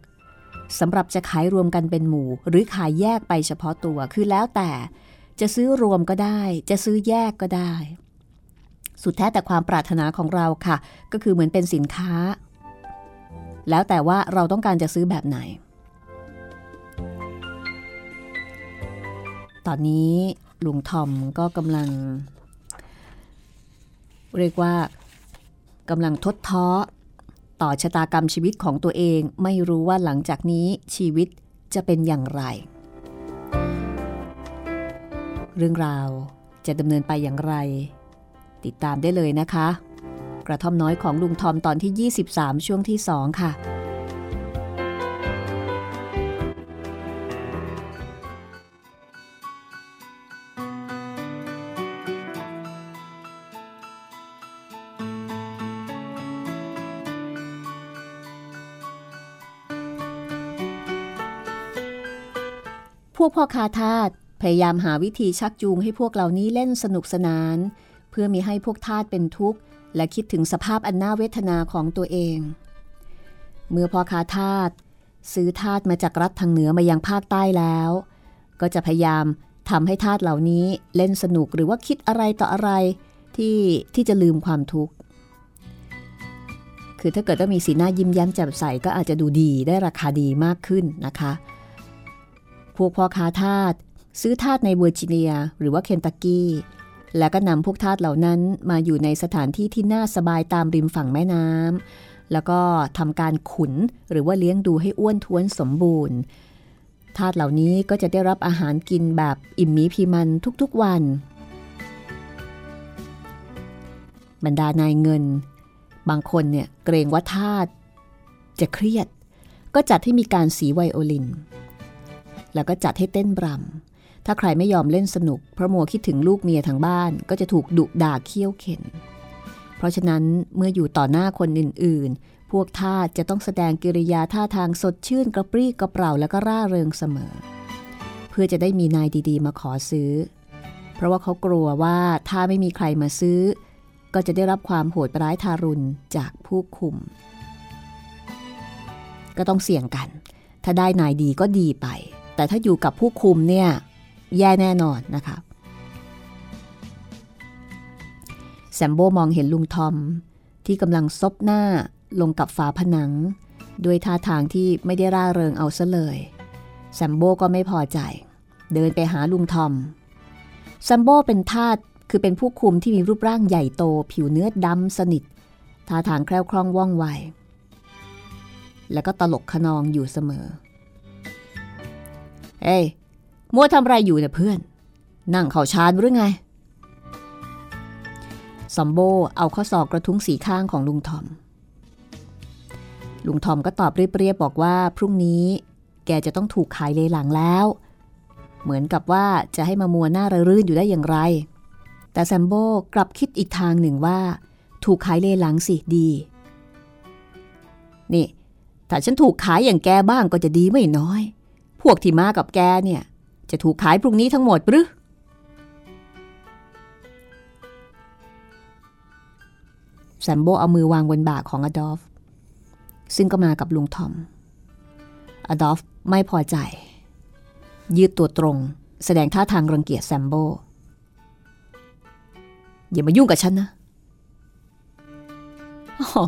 สำหรับจะขายรวมกันเป็นหมู่ หรือขายแยกไปเฉพาะตัวคือแล้วแต่จะซื้อรวมก็ได้ จะซื้อแยกก็ได้ สุดแท้แต่ความปรารถนาของเราค่ะ ก็คือเหมือนเป็นสินค้า แล้วแต่ว่าเราต้องการจะซื้อแบบไหน ตอนนี้ลุงทอมก็กำลัง เรียกว่ากำลังทดท้อ ต่อชะตากรรมชีวิตของตัวเองไม่รู้ว่าหลังจากนี้ชีวิตจะเป็นอย่างไร เรื่องราวจะดำเนินไปอย่างไร ติดตามได้เลยนะคะ กระท่อมน้อยของลุงทอมตอนที่ 23 ช่วงที่ 2 ค่ะ พวกพ่อคาทาสพยายามหาวิธีชักจูงให้พวกเหล่านี้เล่นสนุกสนาน เพื่อมีให้พวกทาสเป็นทุกข์ และคิดถึงสภาพอันน่าเวทนาของตัวเอง เมื่อพ่อคาทาสซื้อทาสมาจากรัฐทางเหนือมายังภาคใต้แล้ว ก็จะพยายามทำให้ทาสเหล่านี้เล่นสนุกหรือว่าคิดอะไรต่ออะไรที่ที่จะลืมความทุกข์ คือถ้าเกิดว่ามีสีหน้ายิ้มแย้มแจ่มใสก็อาจจะดูดีได้ราคาดีมากขึ้นนะคะ พวกพ่อค้าทาสซื้อทาสในเวอร์จิเนีย หรือว่าเคนตักกี้ แล้วก็นำพวกทาสเหล่านั้นมาอยู่ในสถานที่ที่น่าสบายตามริมฝั่งแม่น้ำแล้วก็ทำการขุนหรือว่าเลี้ยงดูให้อ้วนท้วนสมบูรณ์ทาสเหล่านี้ก็จะได้รับอาหารกินแบบอิ่มมีพีมันทุกๆวัน บรรดานายเงิน บางคนเนี่ยเกรงว่าทาสจะเครียด ก็จัดให้มีการสีไวโอลิน แล้วก็จัดให้เต้นบรำถ้าใครไม่ยอมเล่นสนุก เพราะมัวคิดถึงลูกเมียทางบ้านก็จะถูกดุด่าเคี้ยวเข็น เพราะฉะนั้นเมื่ออยู่ต่อหน้าคนอื่นๆ พวกทาสจะต้องแสดงกิริยาท่าทางสดชื่นกระปรี้กระเปร่าแล้วก็ร่าเริงเสมอ เพื่อจะได้มีนายดีๆ มาขอซื้อ เพราะว่าเขากลัวว่าถ้าไม่มีใครมาซื้อ ก็จะได้รับความโหดร้ายทารุณจากผู้คุม ก็ต้องเสี่ยงกัน ถ้าได้นายดีก็ดีไป แต่ถ้าอยู่กับผู้คุมเนี่ยแย่แน่นอนนะคะแซมโบมองเห็นลุงทอมที่กำลังซบหน้าลงกับฝาผนัง ด้วยท่าทางที่ไม่ได้ร่าเริงเอาซะเลยแซมโบก็ไม่พอใจ เดินไปหาลุงทอมแซมโบเป็นทาสคือเป็นผู้คุมที่มีรูปร่างใหญ่โต ผิวเนื้อดำสนิทท่าทางแคล่วคล่องว่องไว แล้วก็ตลกขนองอยู่เสมอ เฮ้ยมัวทำไรอยู่เนี่ยเพื่อน นั่งเข่าชานหรือไงซอมโบเอาข้อศอกกระทุ้งสีข้างของลุงทอม ลุงทอมก็ตอบเรียบๆบอกว่าพรุ่งนี้แกจะต้องถูกขายเลหลังแล้ว เหมือนกับว่าจะให้มามัวหน้าระรื่นอยู่ได้อย่างไร แต่แซมโบกลับคิดอีกทางหนึ่งว่า ถูกขายเลหลังสิดี นี่ ถ้าฉันถูกขายอย่างแกบ้างก็จะดีไม่น้อย พวกที่มากับแกเนี่ย จะถูกขายพรุ่งนี้ทั้งหมดหรือ แซมโบเอามือวางบนบ่าของอดอล์ฟซึ่งก็มากับลุงทอม อดอล์ฟไม่พอใจ ยืดตัวตรง แสดงท่าทางรังเกียจแซมโบ อย่ามายุ่งกับฉันนะอ้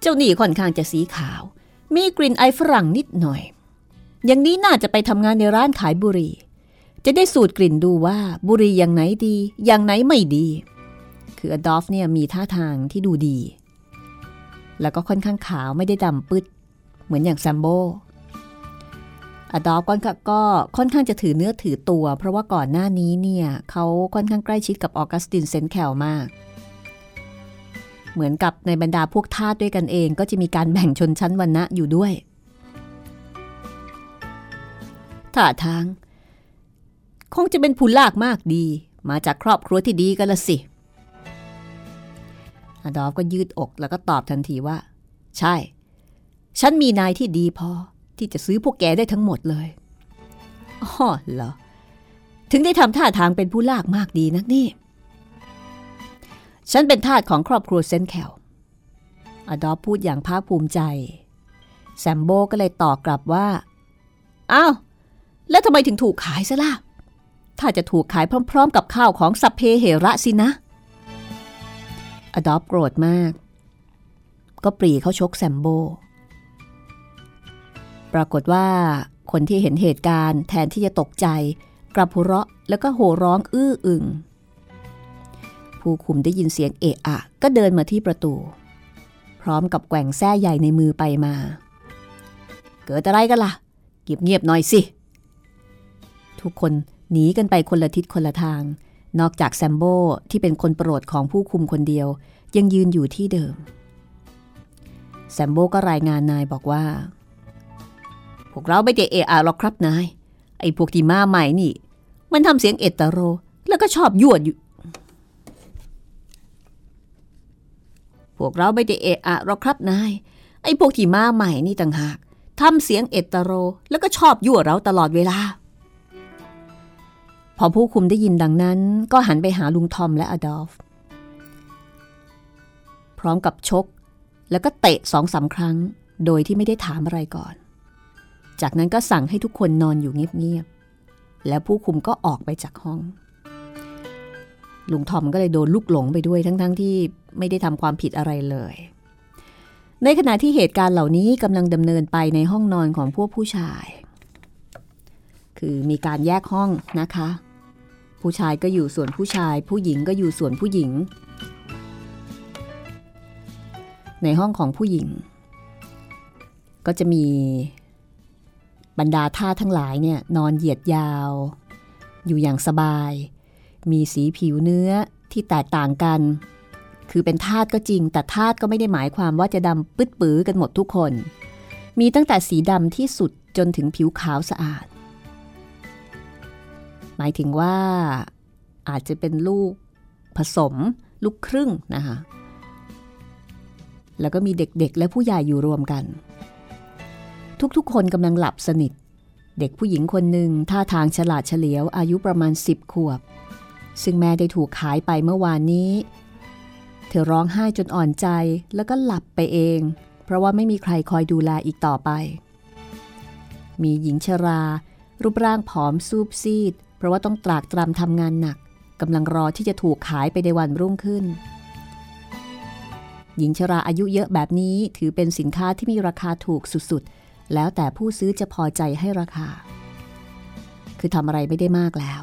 เจ้าหนี่ค่อนข้างจะสีขาว มีกลิ่นไอฝรั่งนิดหน่อย อย่างนี้น่าจะไปทำงานในร้านขายบุหรี่ จะได้สูตรกลิ่นดูว่าบุหรี่อย่างไหนดี อย่างไหนไม่ดี คืออดอล์ฟเนี่ยมีท่าทางที่ดูดี แล้วก็ค่อนข้างขาวไม่ได้ดำปืดเหมือนอย่างแซมโบอดอล์ฟก็ค่อนข้างจะถือเนื้อถือตัว เพราะว่าก่อนหน้านี้เนี่ยเขาค่อนข้างใกล้ชิดกับออกัสตินเซนแคลมาก เหมือนกับในบรรดาพวกทาสด้วยกันเอง ก็จะมีการแบ่งชนชั้นวรรณะอยู่ด้วย ท่าทาง คงจะเป็นผู้ลากมากดี มาจากครอบครัวที่ดีกันละสิ อดอฟก็ยืดอกแล้วก็ตอบทันทีว่า ใช่ ฉันมีนายที่ดีพอ ที่จะซื้อพวกแกได้ทั้งหมดเลยอ๋อเหรอ ถึงได้ทำท่าทางเป็นผู้ลากมากดีนักนี่ ฉันเป็นทาสของครอบครัวเซนแคลอดอฟพูดอย่างภาคภูมิใจ แซมโบก็เลยตอบกลับว่า อ้าว แล้วทำไมถึงถูกขายซะล่ะ ถ้าจะถูกขายพร้อม ๆ กับข้าวของสัพเพเหระสินะ อดอปโกรธมาก ก็ปรีเขาชกแซมโบ ปรากฏว่าคนที่เห็นเหตุการณ์แทนที่จะตกใจกลับหัวเราะแล้วก็โห่ร้องอื้ออึง ผู้คุมได้ยินเสียงเอะอะ ก็เดินมาที่ประตู พร้อมกับแกว่งแส้ใหญ่ในมือไปมา เกิดอะไรกันล่ะเงียบเงียบหน่อยสิ ทุกคนหนีกันไปคนละทิศคนละทาง นอกจากแซมโบที่เป็นคนโปรดของผู้คุมคนเดียว ยังยืนอยู่ที่เดิม แซมโบก็รายงานนายบอกว่า พวกเราไม่ได้เอะอะหรอกครับนาย ไอ้พวกที่มาใหม่นี่ มันทำเสียงเอตโร แล้วก็ชอบยั่วอยู่ พวกเราไม่ได้เอะอะหรอกครับนาย ไอ้พวกที่มาใหม่นี่ต่างหากทำเสียงเอตโร แล้วก็ชอบยั่วเราตลอดเวลา อผู้คุมได้ยินดังนั้น ก็หันไปหาลุงทอมและอดอล์ฟพร้อมกับชก แล้วก็เตะสองสาครั้ง โดยที่ไม่ได้ถามอะไรก่อน จากนั้นก็สั่งให้ทุกคนนอนอยู่เงียบๆ แล้วผู้คุมก็ออกไปจากห้อง ลุงทอมก็เลยโดนลูกหลงไปด้วยทั้งๆทที่ไม่ได้ทำความผิดอะไรเลย ในขณะที่เหตุการณ์เหล่านี้กำลังดำเนินไปในห้องนอนของพวกผู้ชาย คือมีการแยกห้องนะคะ ผู้ชายก็อยู่ส่วนผู้ชาย ผู้หญิงก็อยู่ส่วนผู้หญิง ในห้องของผู้หญิง ก็จะมีบรรดาท่าทั้งหลายเนี่ยนอนเหยียดยาว อยู่อย่างสบาย มีสีผิวเนื้อที่แตกต่างกัน คือเป็นทาสก็จริง แต่ทาสก็ไม่ได้หมายความว่าจะดำปึ๊ดปื้อกันหมดทุกคน มีตั้งแต่สีดำที่สุดจนถึงผิวขาวสะอาด หมายถึงว่าอาจจะเป็นลูกผสมลูกครึ่งนะคะแล้วก็มีเด็กๆ และผู้ใหญ่อยู่รวมกัน ทุกๆ คนกำลังหลับสนิท เด็กผู้หญิงคนหนึ่งท่าทางฉลาดเฉลียวอายุประมาณ 10 ขวบ ซึ่งแม่ได้ถูกขายไปเมื่อวานนี้ เธอร้องไห้จนอ่อนใจแล้วก็หลับไปเอง เพราะว่าไม่มีใครคอยดูแลอีกต่อไป มีหญิงชรา รูปร่างผอมซูบซีด เพราะว่าต้องตรากตรำทำงานหนักกำลังรอที่จะถูกขายไปในวันรุ่งขึ้น หญิงชราอายุเยอะแบบนี้ถือเป็นสินค้าที่มีราคาถูกสุดๆ แล้วแต่ผู้ซื้อจะพอใจให้ราคา คือทำอะไรไม่ได้มากแล้ว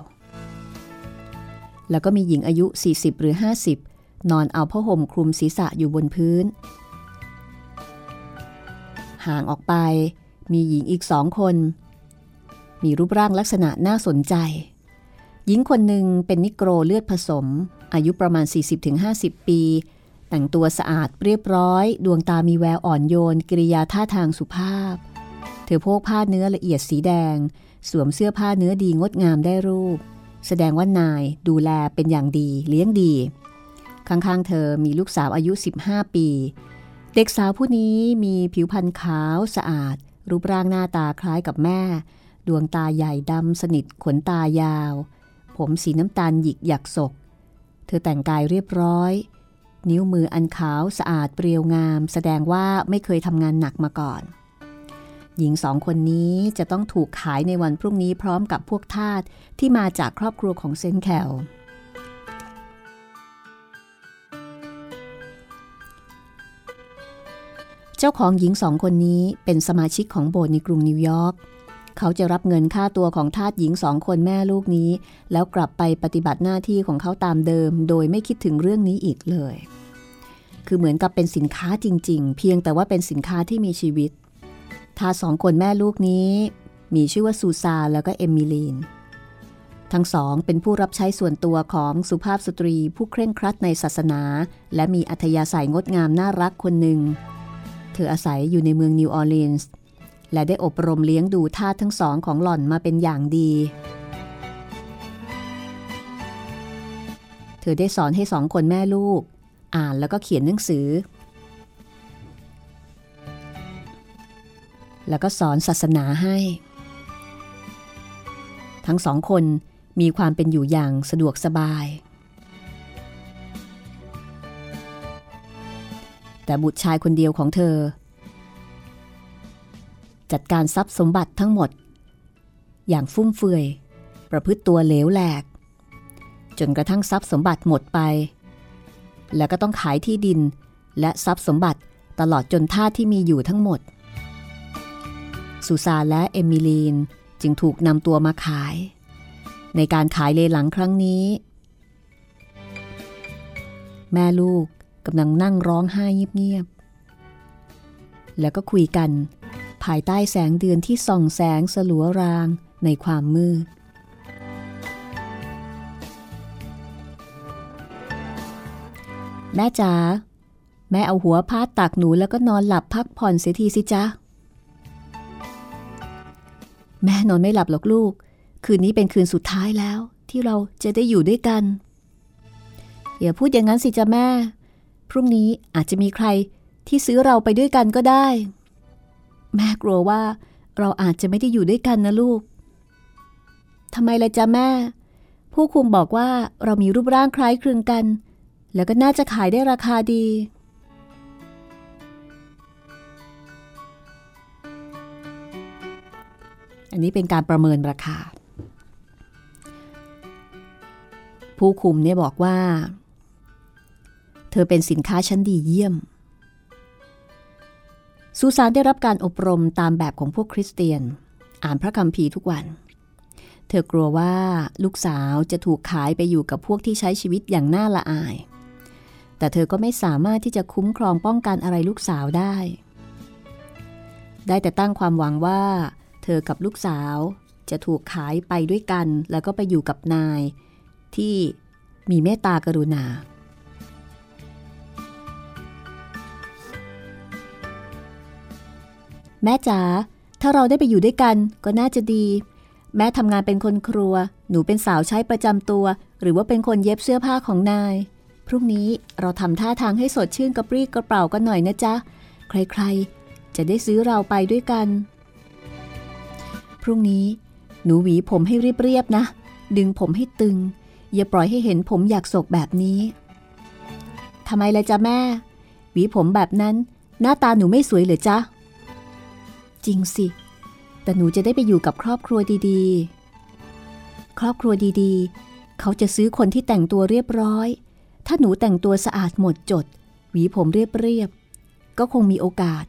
แล้วก็มีหญิงอายุ 40 หรือ 50 นอนเอาผ้าห่มคลุมศีรษะอยู่บนพื้น ห่างออกไปมีหญิงอีกสองคน มีรูปร่างลักษณะน่าสนใจ หญิงคนหนึ่งเป็นนิโกรเลือดผสม อายุประมาณ 40-50 ปี แต่งตัวสะอาดเรียบร้อย ดวงตามีแววอ่อนโยน กิริยาท่าทางสุภาพ เธอโพกผ้าเนื้อละเอียดสีแดง สวมเสื้อผ้าเนื้อดีงดงามได้รูป แสดงว่านายดูแลเป็นอย่างดีเลี้ยงดี ข้างๆเธอมีลูกสาวอายุ 15 ปี เด็กสาวผู้นี้มีผิวพรรณขาวสะอาดรูปร่างหน้าตาคล้ายกับแม่ ดวงตาใหญ่ดำสนิทขนตายาว ผมสีน้ำตาลหยิกหยักศก เธอแต่งกายเรียบร้อย นิ้วมืออันขาวสะอาดเปรียวงาม แสดงว่าไม่เคยทำงานหนักมาก่อน หญิงสองคนนี้จะต้องถูกขายในวันพรุ่งนี้พร้อมกับพวกทาสที่มาจากครอบครัวของเซนแคลเจ้าของหญิงสองคนนี้เป็นสมาชิกของโบสถ์ในกรุงนิวยอร์ก เขาจะรับเงินค่าตัวของทาสหญิงสองคนแม่ลูกนี้ แล้วกลับไปปฏิบัติหน้าที่ของเขาตามเดิม โดยไม่คิดถึงเรื่องนี้อีกเลย คือเหมือนกับเป็นสินค้าจริง ๆ เพียงแต่ว่าเป็นสินค้าที่มีชีวิต ทาสสองคนแม่ลูกนี้ มีชื่อว่าซูซาแล้วก็เอมิลีน ทั้งสองเป็นผู้รับใช้ส่วนตัวของสุภาพสตรีผู้เคร่งครัดในศาสนา และมีอัธยาศัยงดงามน่ารักคนหนึ่ง เธออาศัยอยู่ในเมืองนิวออร์ลีนส์ และได้อบรมเลี้ยงดูทาสทั้งสองของหล่อนมาเป็นอย่างดี เธอได้สอนให้สองคนแม่ลูก อ่านแล้วก็เขียนหนังสือ แล้วก็สอนศาสนาให้ ทั้งสองคนมีความเป็นอยู่อย่างสะดวกสบาย แต่บุตรชายคนเดียวของเธอ จัดการทรัพย์สมบัติทั้งหมด อย่างฟุ่มเฟือย ประพฤติตัวเหลวแหลก จนกระทั่งทรัพย์สมบัติหมดไป แล้วก็ต้องขายที่ดินและทรัพย์สมบัติตลอดจนท่าที่มีอยู่ทั้งหมด สุซาและเอมิลีนจึงถูกนำตัวมาขาย ในการขายเลหลังครั้งนี้ แม่ลูกกำลังนั่งร้องไห้เงียบๆแล้วก็คุยกัน ภายใต้แสงเดือนที่ส่องแสงสลัวรางในความมืด แม่จ๋าแม่เอาหัวพาดตักหนูแล้วก็นอนหลับพักผ่อนเสียทีสิจ๊ะ แม่นอนไม่หลับหรอกลูก คืนนี้เป็นคืนสุดท้ายแล้ว ที่เราจะได้อยู่ด้วยกันอย่าพูดอย่างนั้นสิจ๊ะแม่ พรุ่งนี้อาจจะมีใครที่ซื้อเราไปด้วยกันก็ได้ แม่กลัวว่าเราอาจจะไม่ได้อยู่ด้วยกันนะลูกทำไมละจ๊ะแม่ ผู้คุมบอกว่าเรามีรูปร่างคล้ายคลึงกัน แล้วก็น่าจะขายได้ราคาดี อันนี้เป็นการประเมินราคา ผู้คุมเนี่ยบอกว่า เธอเป็นสินค้าชั้นดีเยี่ยม ซูซานได้รับการอบรมตามแบบของพวกคริสเตียน อ่านพระคัมภีร์ทุกวัน เธอกลัวว่าลูกสาวจะถูกขายไปอยู่กับพวกที่ใช้ชีวิตอย่างน่าละอาย แต่เธอก็ไม่สามารถที่จะคุ้มครองป้องกันอะไรลูกสาวได้ ได้แต่ตั้งความหวังว่า เธอกับลูกสาวจะถูกขายไปด้วยกัน แล้วก็ไปอยู่กับนาย ที่มีเมตตากรุณา แม่จ๋าถ้าเราได้ไปอยู่ด้วยกันก็น่าจะดี แม่ทำงานเป็นคนครัว หนูเป็นสาวใช้ประจำตัว หรือว่าเป็นคนเย็บเสื้อผ้าของนาย พรุ่งนี้เราทำท่าทางให้สดชื่นกระปรี้กระเป๋ากันหน่อยนะจ๊ะ ใครๆ จะได้ซื้อเราไปด้วยกัน พรุ่งนี้ หนูหวีผมให้เรียบๆนะ ดึงผมให้ตึง อย่าปล่อยให้เห็นผมอยากโศกแบบนี้ทำไมล่ะจ๊ะแม่ หวีผมแบบนั้น หน้าตาหนูไม่สวยเหรอจ๊ะ จริงสิ แต่หนูจะได้ไปอยู่กับครอบครัวดีๆ ครอบครัวดีๆ เขาจะซื้อคนที่แต่งตัวเรียบร้อย ถ้าหนูแต่งตัวสะอาดหมดจด หวีผมเรียบๆ ก็คงมีโอกาส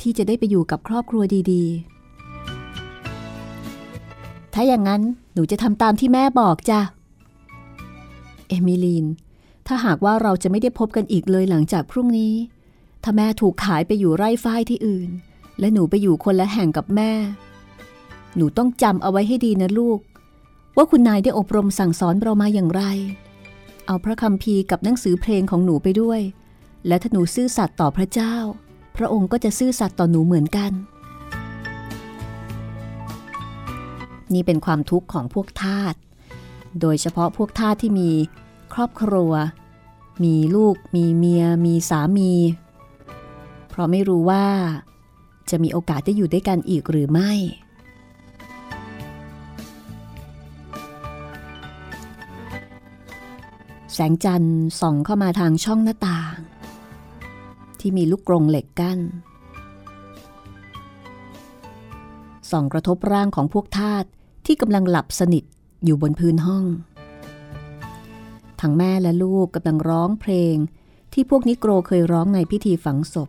ที่จะได้ไปอยู่กับครอบครัวดีๆ ถ้าอย่างนั้นหนูจะทำตามที่แม่บอกจ้ะ เอมิลีน ถ้าหากว่าเราจะไม่ได้พบกันอีกเลยหลังจากพรุ่งนี้ ถ้าแม่ถูกขายไปอยู่ไร่ฝ้ายที่อื่น และหนูไปอยู่คนละแห่งกับแม่ หนูต้องจำเอาไว้ให้ดีนะลูก ว่าคุณนายได้อบรมสั่งสอนเรามาอย่างไร เอาพระคัมภีกับหนังสือเพลงของหนูไปด้วย และถ้าหนูซื่อสัตย์ต่อพระเจ้า พระองค์ก็จะซื่อสัตย์ต่อหนูเหมือนกัน นี่เป็นความทุกข์ของพวกทาส โดยเฉพาะพวกทาสที่มีครอบครัว มีลูก มีเมีย มีสามี เพราะไม่รู้ว่า จะมีโอกาสได้อยู่ด้วยกันอีกหรือไม่ แสงจันทร์ส่องเข้ามาทางช่องหน้าต่าง ที่มีลูกกรงเหล็กกั้นส่องกระทบร่างของพวกทาสที่กำลังหลับสนิทอยู่บนพื้นห้อง ทั้งแม่และลูกกำลังร้องเพลงที่พวกนิโกรเคยร้องในพิธีฝังศพ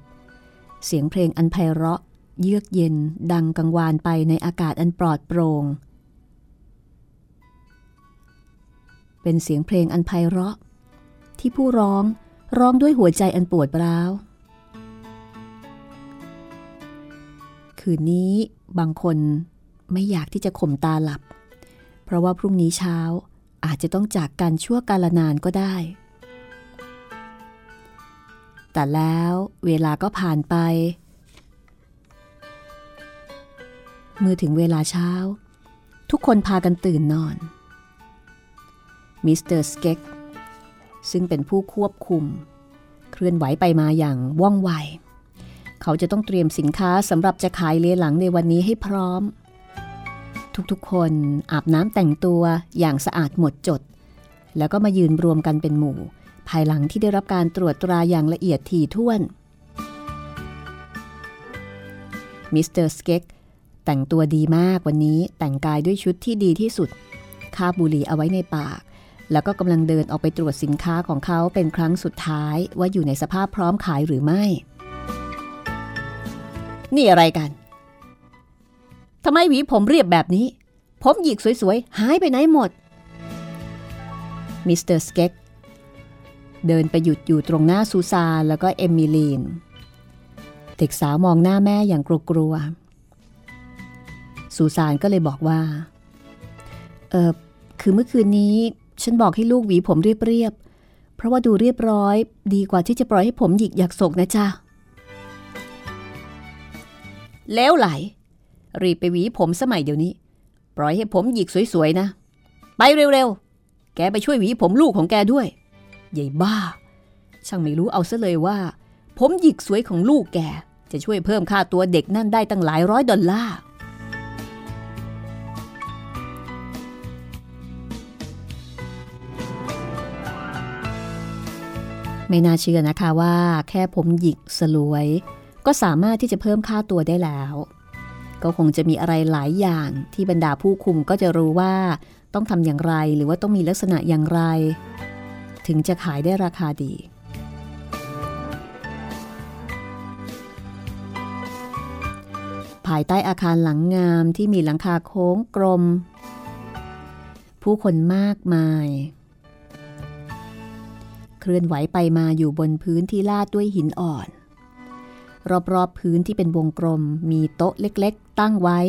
เสียงเพลงอันไพเราะ เยือกเย็นดังกังวานไปในอากาศอันปลอดโปร่ง เป็นเสียงเพลงอันไพเราะ ที่ผู้ร้องร้องด้วยหัวใจอันปวดร้าว คืนนี้บางคนไม่อยากที่จะข่มตาหลับ เพราะว่าพรุ่งนี้เช้าอาจจะต้องจากกันชั่วกาลนานก็ได้ แต่แล้วเวลาก็ผ่านไป เมื่อถึงเวลาเช้า ทุกคนพากันตื่นนอน มิสเตอร์สเก็กซึ่งเป็นผู้ควบคุม เคลื่อนไหวไปมาอย่างว่องไว เขาจะต้องเตรียมสินค้าสำหรับจะขายเลหลังในวันนี้ให้พร้อม ทุกๆคนอาบน้ำแต่งตัวอย่างสะอาดหมดจด แล้วก็มายืนรวมกันเป็นหมู่ ภายหลังที่ได้รับการตรวจตราอย่างละเอียดถี่ถ้วน มิสเตอร์สเก็กแต่งตัวดีมากวันนี้แต่งกายด้วยชุดที่ดีที่สุด คาบบุหรี่เอาไว้ในปาก แล้วก็กำลังเดินออกไปตรวจสินค้าของเขาเป็นครั้งสุดท้ายว่าอยู่ในสภาพพร้อมขายหรือไม่ นี่อะไรกันทำไมหวีผมเรียบแบบนี้ ผมหยิกสวยๆ หายไปไหนหมดมิสเตอร์สเก็ก เดินไปหยุดอยู่ตรงหน้าซูซานแล้วก็เอมิลีน เด็กสาวมองหน้าแม่อย่างกลัวๆซูซานก็เลยบอกว่า เออคือเมื่อคืนนี้ฉันบอกให้ลูกหวีผมเรียบๆ เพราะว่าดูเรียบร้อยดีกว่าที่จะปล่อยให้ผมหยิกอยากศกนะจ๊ะแล้วไหล รีบไปหวีผมสมัยเดี๋ยวนี้ ปล่อยให้ผมหยิกสวยๆนะ ไปเร็วๆ แกไปช่วยหวีผมลูกของแกด้วย ใหญ่บ้า ช่างไม่รู้เอาซะเลยว่า ผมหยิกสวยของลูกแกจะช่วยเพิ่มค่าตัวเด็กนั่นได้ตั้งหลายร้อยดอลลาร์ไม่น่าเชื่อนะคะว่าแค่ผมหยิกสลวย ก็สามารถที่จะเพิ่มค่าตัวได้แล้ว ก็คงจะมีอะไรหลายอย่างที่บรรดาผู้คุมก็จะรู้ว่าต้องทำอย่างไรหรือว่าต้องมีลักษณะอย่างไร ถึงจะขายได้ราคาดี ภายใต้อาคารหลังงามที่มีหลังคาโค้งกลม ผู้คนมากมาย เคลื่อนไหวไปมาอยู่บนพื้นที่ลาดด้วยหินอ่อน รอบๆพื้นที่เป็นวงกลมมีโต๊ะเล็กๆ ตั้งไว้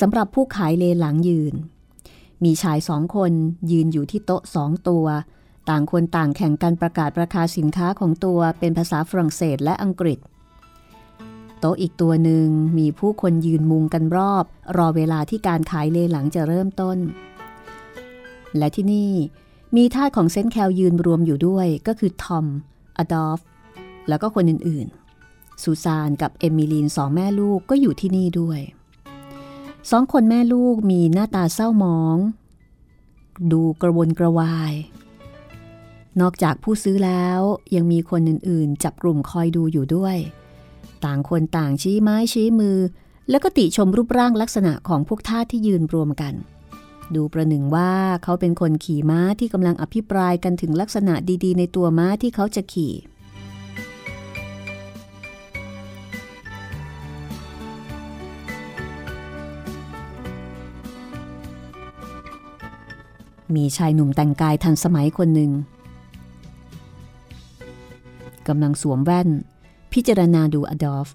สำหรับผู้ขายเลหลังยืนมีชายสองคนยืนอยู่ที่โต๊ะสองตัว ต่างคนต่างแข่งกันประกาศราคาสินค้าของตัวเป็นภาษาฝรั่งเศสและอังกฤษ โต๊ะอีกตัวหนึ่งมีผู้คนยืนมุงกันรอบ รอเวลาที่การขายเลหลังจะเริ่มต้น และที่นี่มีทาสของเซนแคลยืนรวมอยู่ด้วยก็คือทอม อดอล์ฟแล้วก็คนอื่นๆ ซูซานกับเอมิลีนสองแม่ลูกก็อยู่ที่นี่ด้วยสองคนแม่ลูกมีหน้าตาเศร้าหมอง ดูกระวนกระวาย นอกจากผู้ซื้อแล้วยังมีคนอื่นๆ จับกลุ่มคอยดูอยู่ด้วย ต่างคนต่างชี้ไม้ชี้มือ แล้วก็ติชมรูปร่างลักษณะของพวกท่าที่ยืนรวมกัน ดูประหนึ่งว่าเขาเป็นคนขี่ม้าที่กำลังอภิปรายกันถึงลักษณะดีๆ ในตัวม้าที่เขาจะขี่มีชายหนุ่มแต่งกายทันสมัยคนหนึ่ง กำลังสวมแว่น พิจารณาดูอดอล์ฟ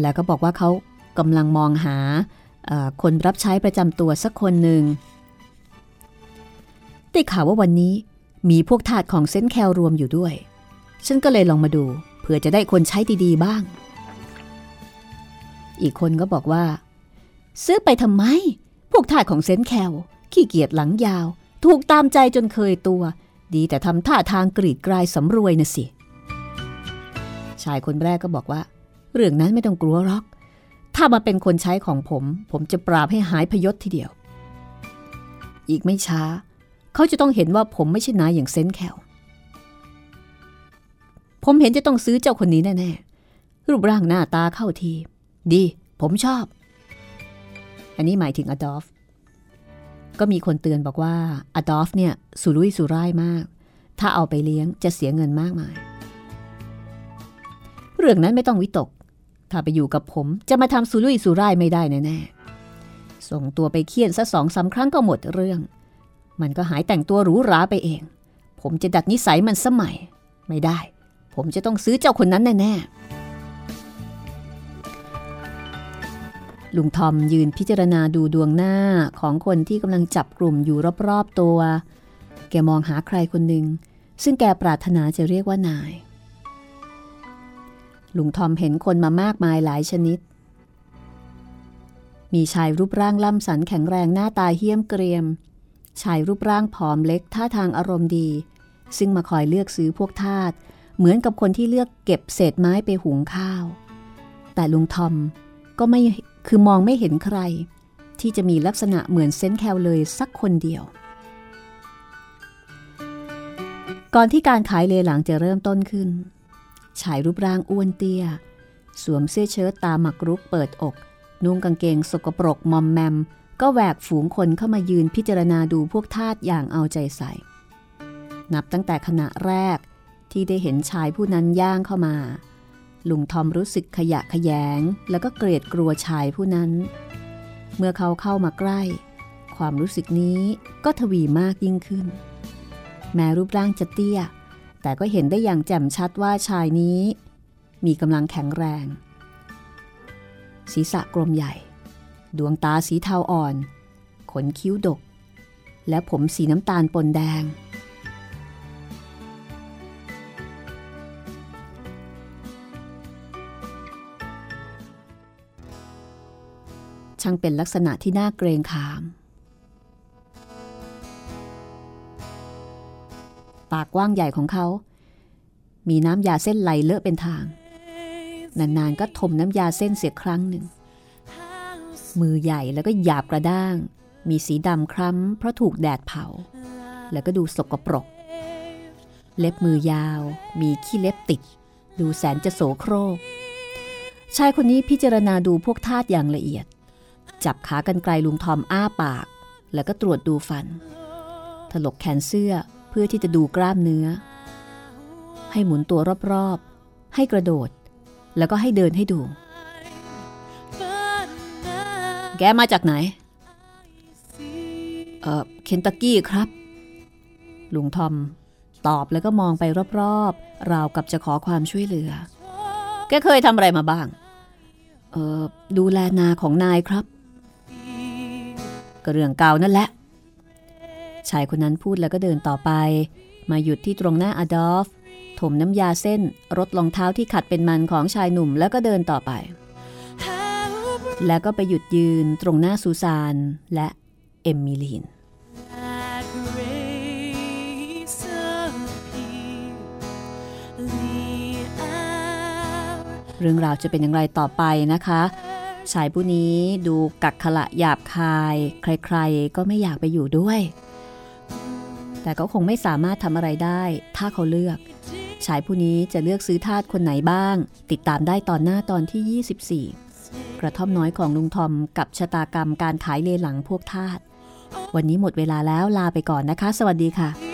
แล้วก็บอกว่าเขากำลังมองหาคนรับใช้ประจำตัวสักคนหนึ่ง ได้ข่าวว่าวันนี้มีพวกทาสของเซนแคลรวมอยู่ด้วย ฉันก็เลยลองมาดูเผื่อจะได้คนใช้ดีๆบ้าง อีกคนก็บอกว่า ซื้อไปทำไม พวกทาสของเซนแคลขี้เกียจหลังยาว ถูกตามใจจนเคยตัว ดีแต่ทำท่าทางกรีดกรายสำรวยนะสิ ชายคนแรกก็บอกว่า เรื่องนั้นไม่ต้องกลัวหรอก ถ้ามาเป็นคนใช้ของผม ผมจะปราบให้หายพยศทีเดียว อีกไม่ช้า เขาจะต้องเห็นว่าผมไม่ใช่นายอย่างเซนแคลผมเห็นจะต้องซื้อเจ้าคนนี้แน่ๆรูปร่างหน้าตาเข้าที ดี ผมชอบ อันนี้หมายถึงอดอฟ ก็มีคนเตือนบอกว่าอดอฟเนี่ยสุรุ่ยสุร่ายมาก ถ้าเอาไปเลี้ยงจะเสียเงินมากมาย เรื่องนั้นไม่ต้องวิตก ถ้าไปอยู่กับผมจะมาทำสุรุ่ยสุร่ายไม่ได้แน่ๆ ส่งตัวไปเคี่ยนสักสองสาครั้งก็หมดเรื่อง มันก็หายแต่งตัวหรูหราไปเอง ผมจะดัดนิสัยมันสมัย ไม่ได้ ผมจะต้องซื้อเจ้าคนนั้นแน่ๆ ลุงทอมยืนพิจารณาดูดวงหน้าของคนที่กำลังจับกลุ่มอยู่รอบๆตัว แกมองหาใครคนหนึ่ง ซึ่งแกปรารถนาจะเรียกว่านาย ลุงทอมเห็นคนมามากมายหลายชนิด มีชายรูปร่างล่ำสันแข็งแรงหน้าตาเหี้ยมเกรียม ชายรูปร่างผอมเล็กท่าทางอารมณ์ดี ซึ่งมาคอยเลือกซื้อพวกทาสเหมือนกับคนที่เลือกเก็บเศษไม้ไปหุงข้าว แต่ลุงทอมก็ไม่ คือมองไม่เห็นใคร ที่จะมีลักษณะเหมือนเซนต์แคลเลยสักคนเดียว ก่อนที่การขายเลหลังจะเริ่มต้นขึ้น ชายรูปร่างอ้วนเตี้ย สวมเสื้อเชิ้ตตาหมักรุกเปิดอก นุ่งกางเกงสกปรกมอมแมม ก็แหวกฝูงคนเข้ามายืนพิจารณาดูพวกทาสอย่างเอาใจใส่ นับตั้งแต่ขณะแรกที่ได้เห็นชายผู้นั้นย่างเข้ามา ลุงทอมรู้สึกขยะขยง แล้วก็เกลียดกลัวชายผู้นั้น เมื่อเขาเข้ามาใกล้ ความรู้สึกนี้ก็ทวีมากยิ่งขึ้น แม้รูปร่างจะเตี้ย แต่ก็เห็นได้อย่างแจ่มชัดว่าชายนี้ มีกำลังแข็งแรง ศีรษะกลมใหญ่ ดวงตาสีเทาอ่อน ขนคิ้วดก และผมสีน้ำตาลปนแดง ช่างเป็นลักษณะที่น่าเกรงขาม ปากกว้างใหญ่ของเขา มีน้ำยาเส้นไหลเลอะเป็นทาง นานๆก็ถมน้ำยาเส้นเสียครั้งหนึ่ง มือใหญ่แล้วก็หยาบกระด้าง มีสีดำคล้ำเพราะถูกแดดเผา แล้วก็ดูสกปรก เล็บมือยาว มีขี้เล็บติด ดูแสนจะโสโครกชายคนนี้พิจารณาดูพวกทาสอย่างละเอียด จับขากันไกลลุงทอมอ้าปาก แล้วก็ตรวจดูฟัน ถลกแขนเสื้อเพื่อที่จะดูกล้ามเนื้อ ให้หมุนตัวรอบๆ ให้กระโดด แล้วก็ให้เดินให้ดู แกมาจากไหน เออเคนตักกี้ครับ ลุงทอมตอบแล้วก็มองไปรอบๆ ราวกับจะขอความช่วยเหลือ แกเคยทำอะไรมาบ้าง เออดูแลนาของนายครับ ก็เรื่องเก่านั่นแหละ ชายคนนั้นพูดแล้วก็เดินต่อไป มาหยุดที่ตรงหน้าอดอล์ฟถมน้ำยาเส้นรถรองเท้าที่ขัดเป็นมันของชายหนุ่มแล้วก็เดินต่อไป แล้วก็ไปหยุดยืนตรงหน้าซูซานและเอมมิลีนเรื่องราวจะเป็นอย่างไรต่อไปนะคะ ชายผู้นี้ดูกักขละหยาบคาย ใครๆก็ไม่อยากไปอยู่ด้วย แต่ก็คงไม่สามารถทำอะไรได้ ถ้าเขาเลือก ชายผู้นี้จะเลือกซื้อทาสคนไหนบ้าง ติดตามได้ตอนหน้าตอนที่ 24 กระท่อมน้อยของลุงทอมกับชะตากรรมการขายเลหลังพวกทาสวันนี้หมดเวลาแล้วลาไปก่อนนะคะ สวัสดีค่ะ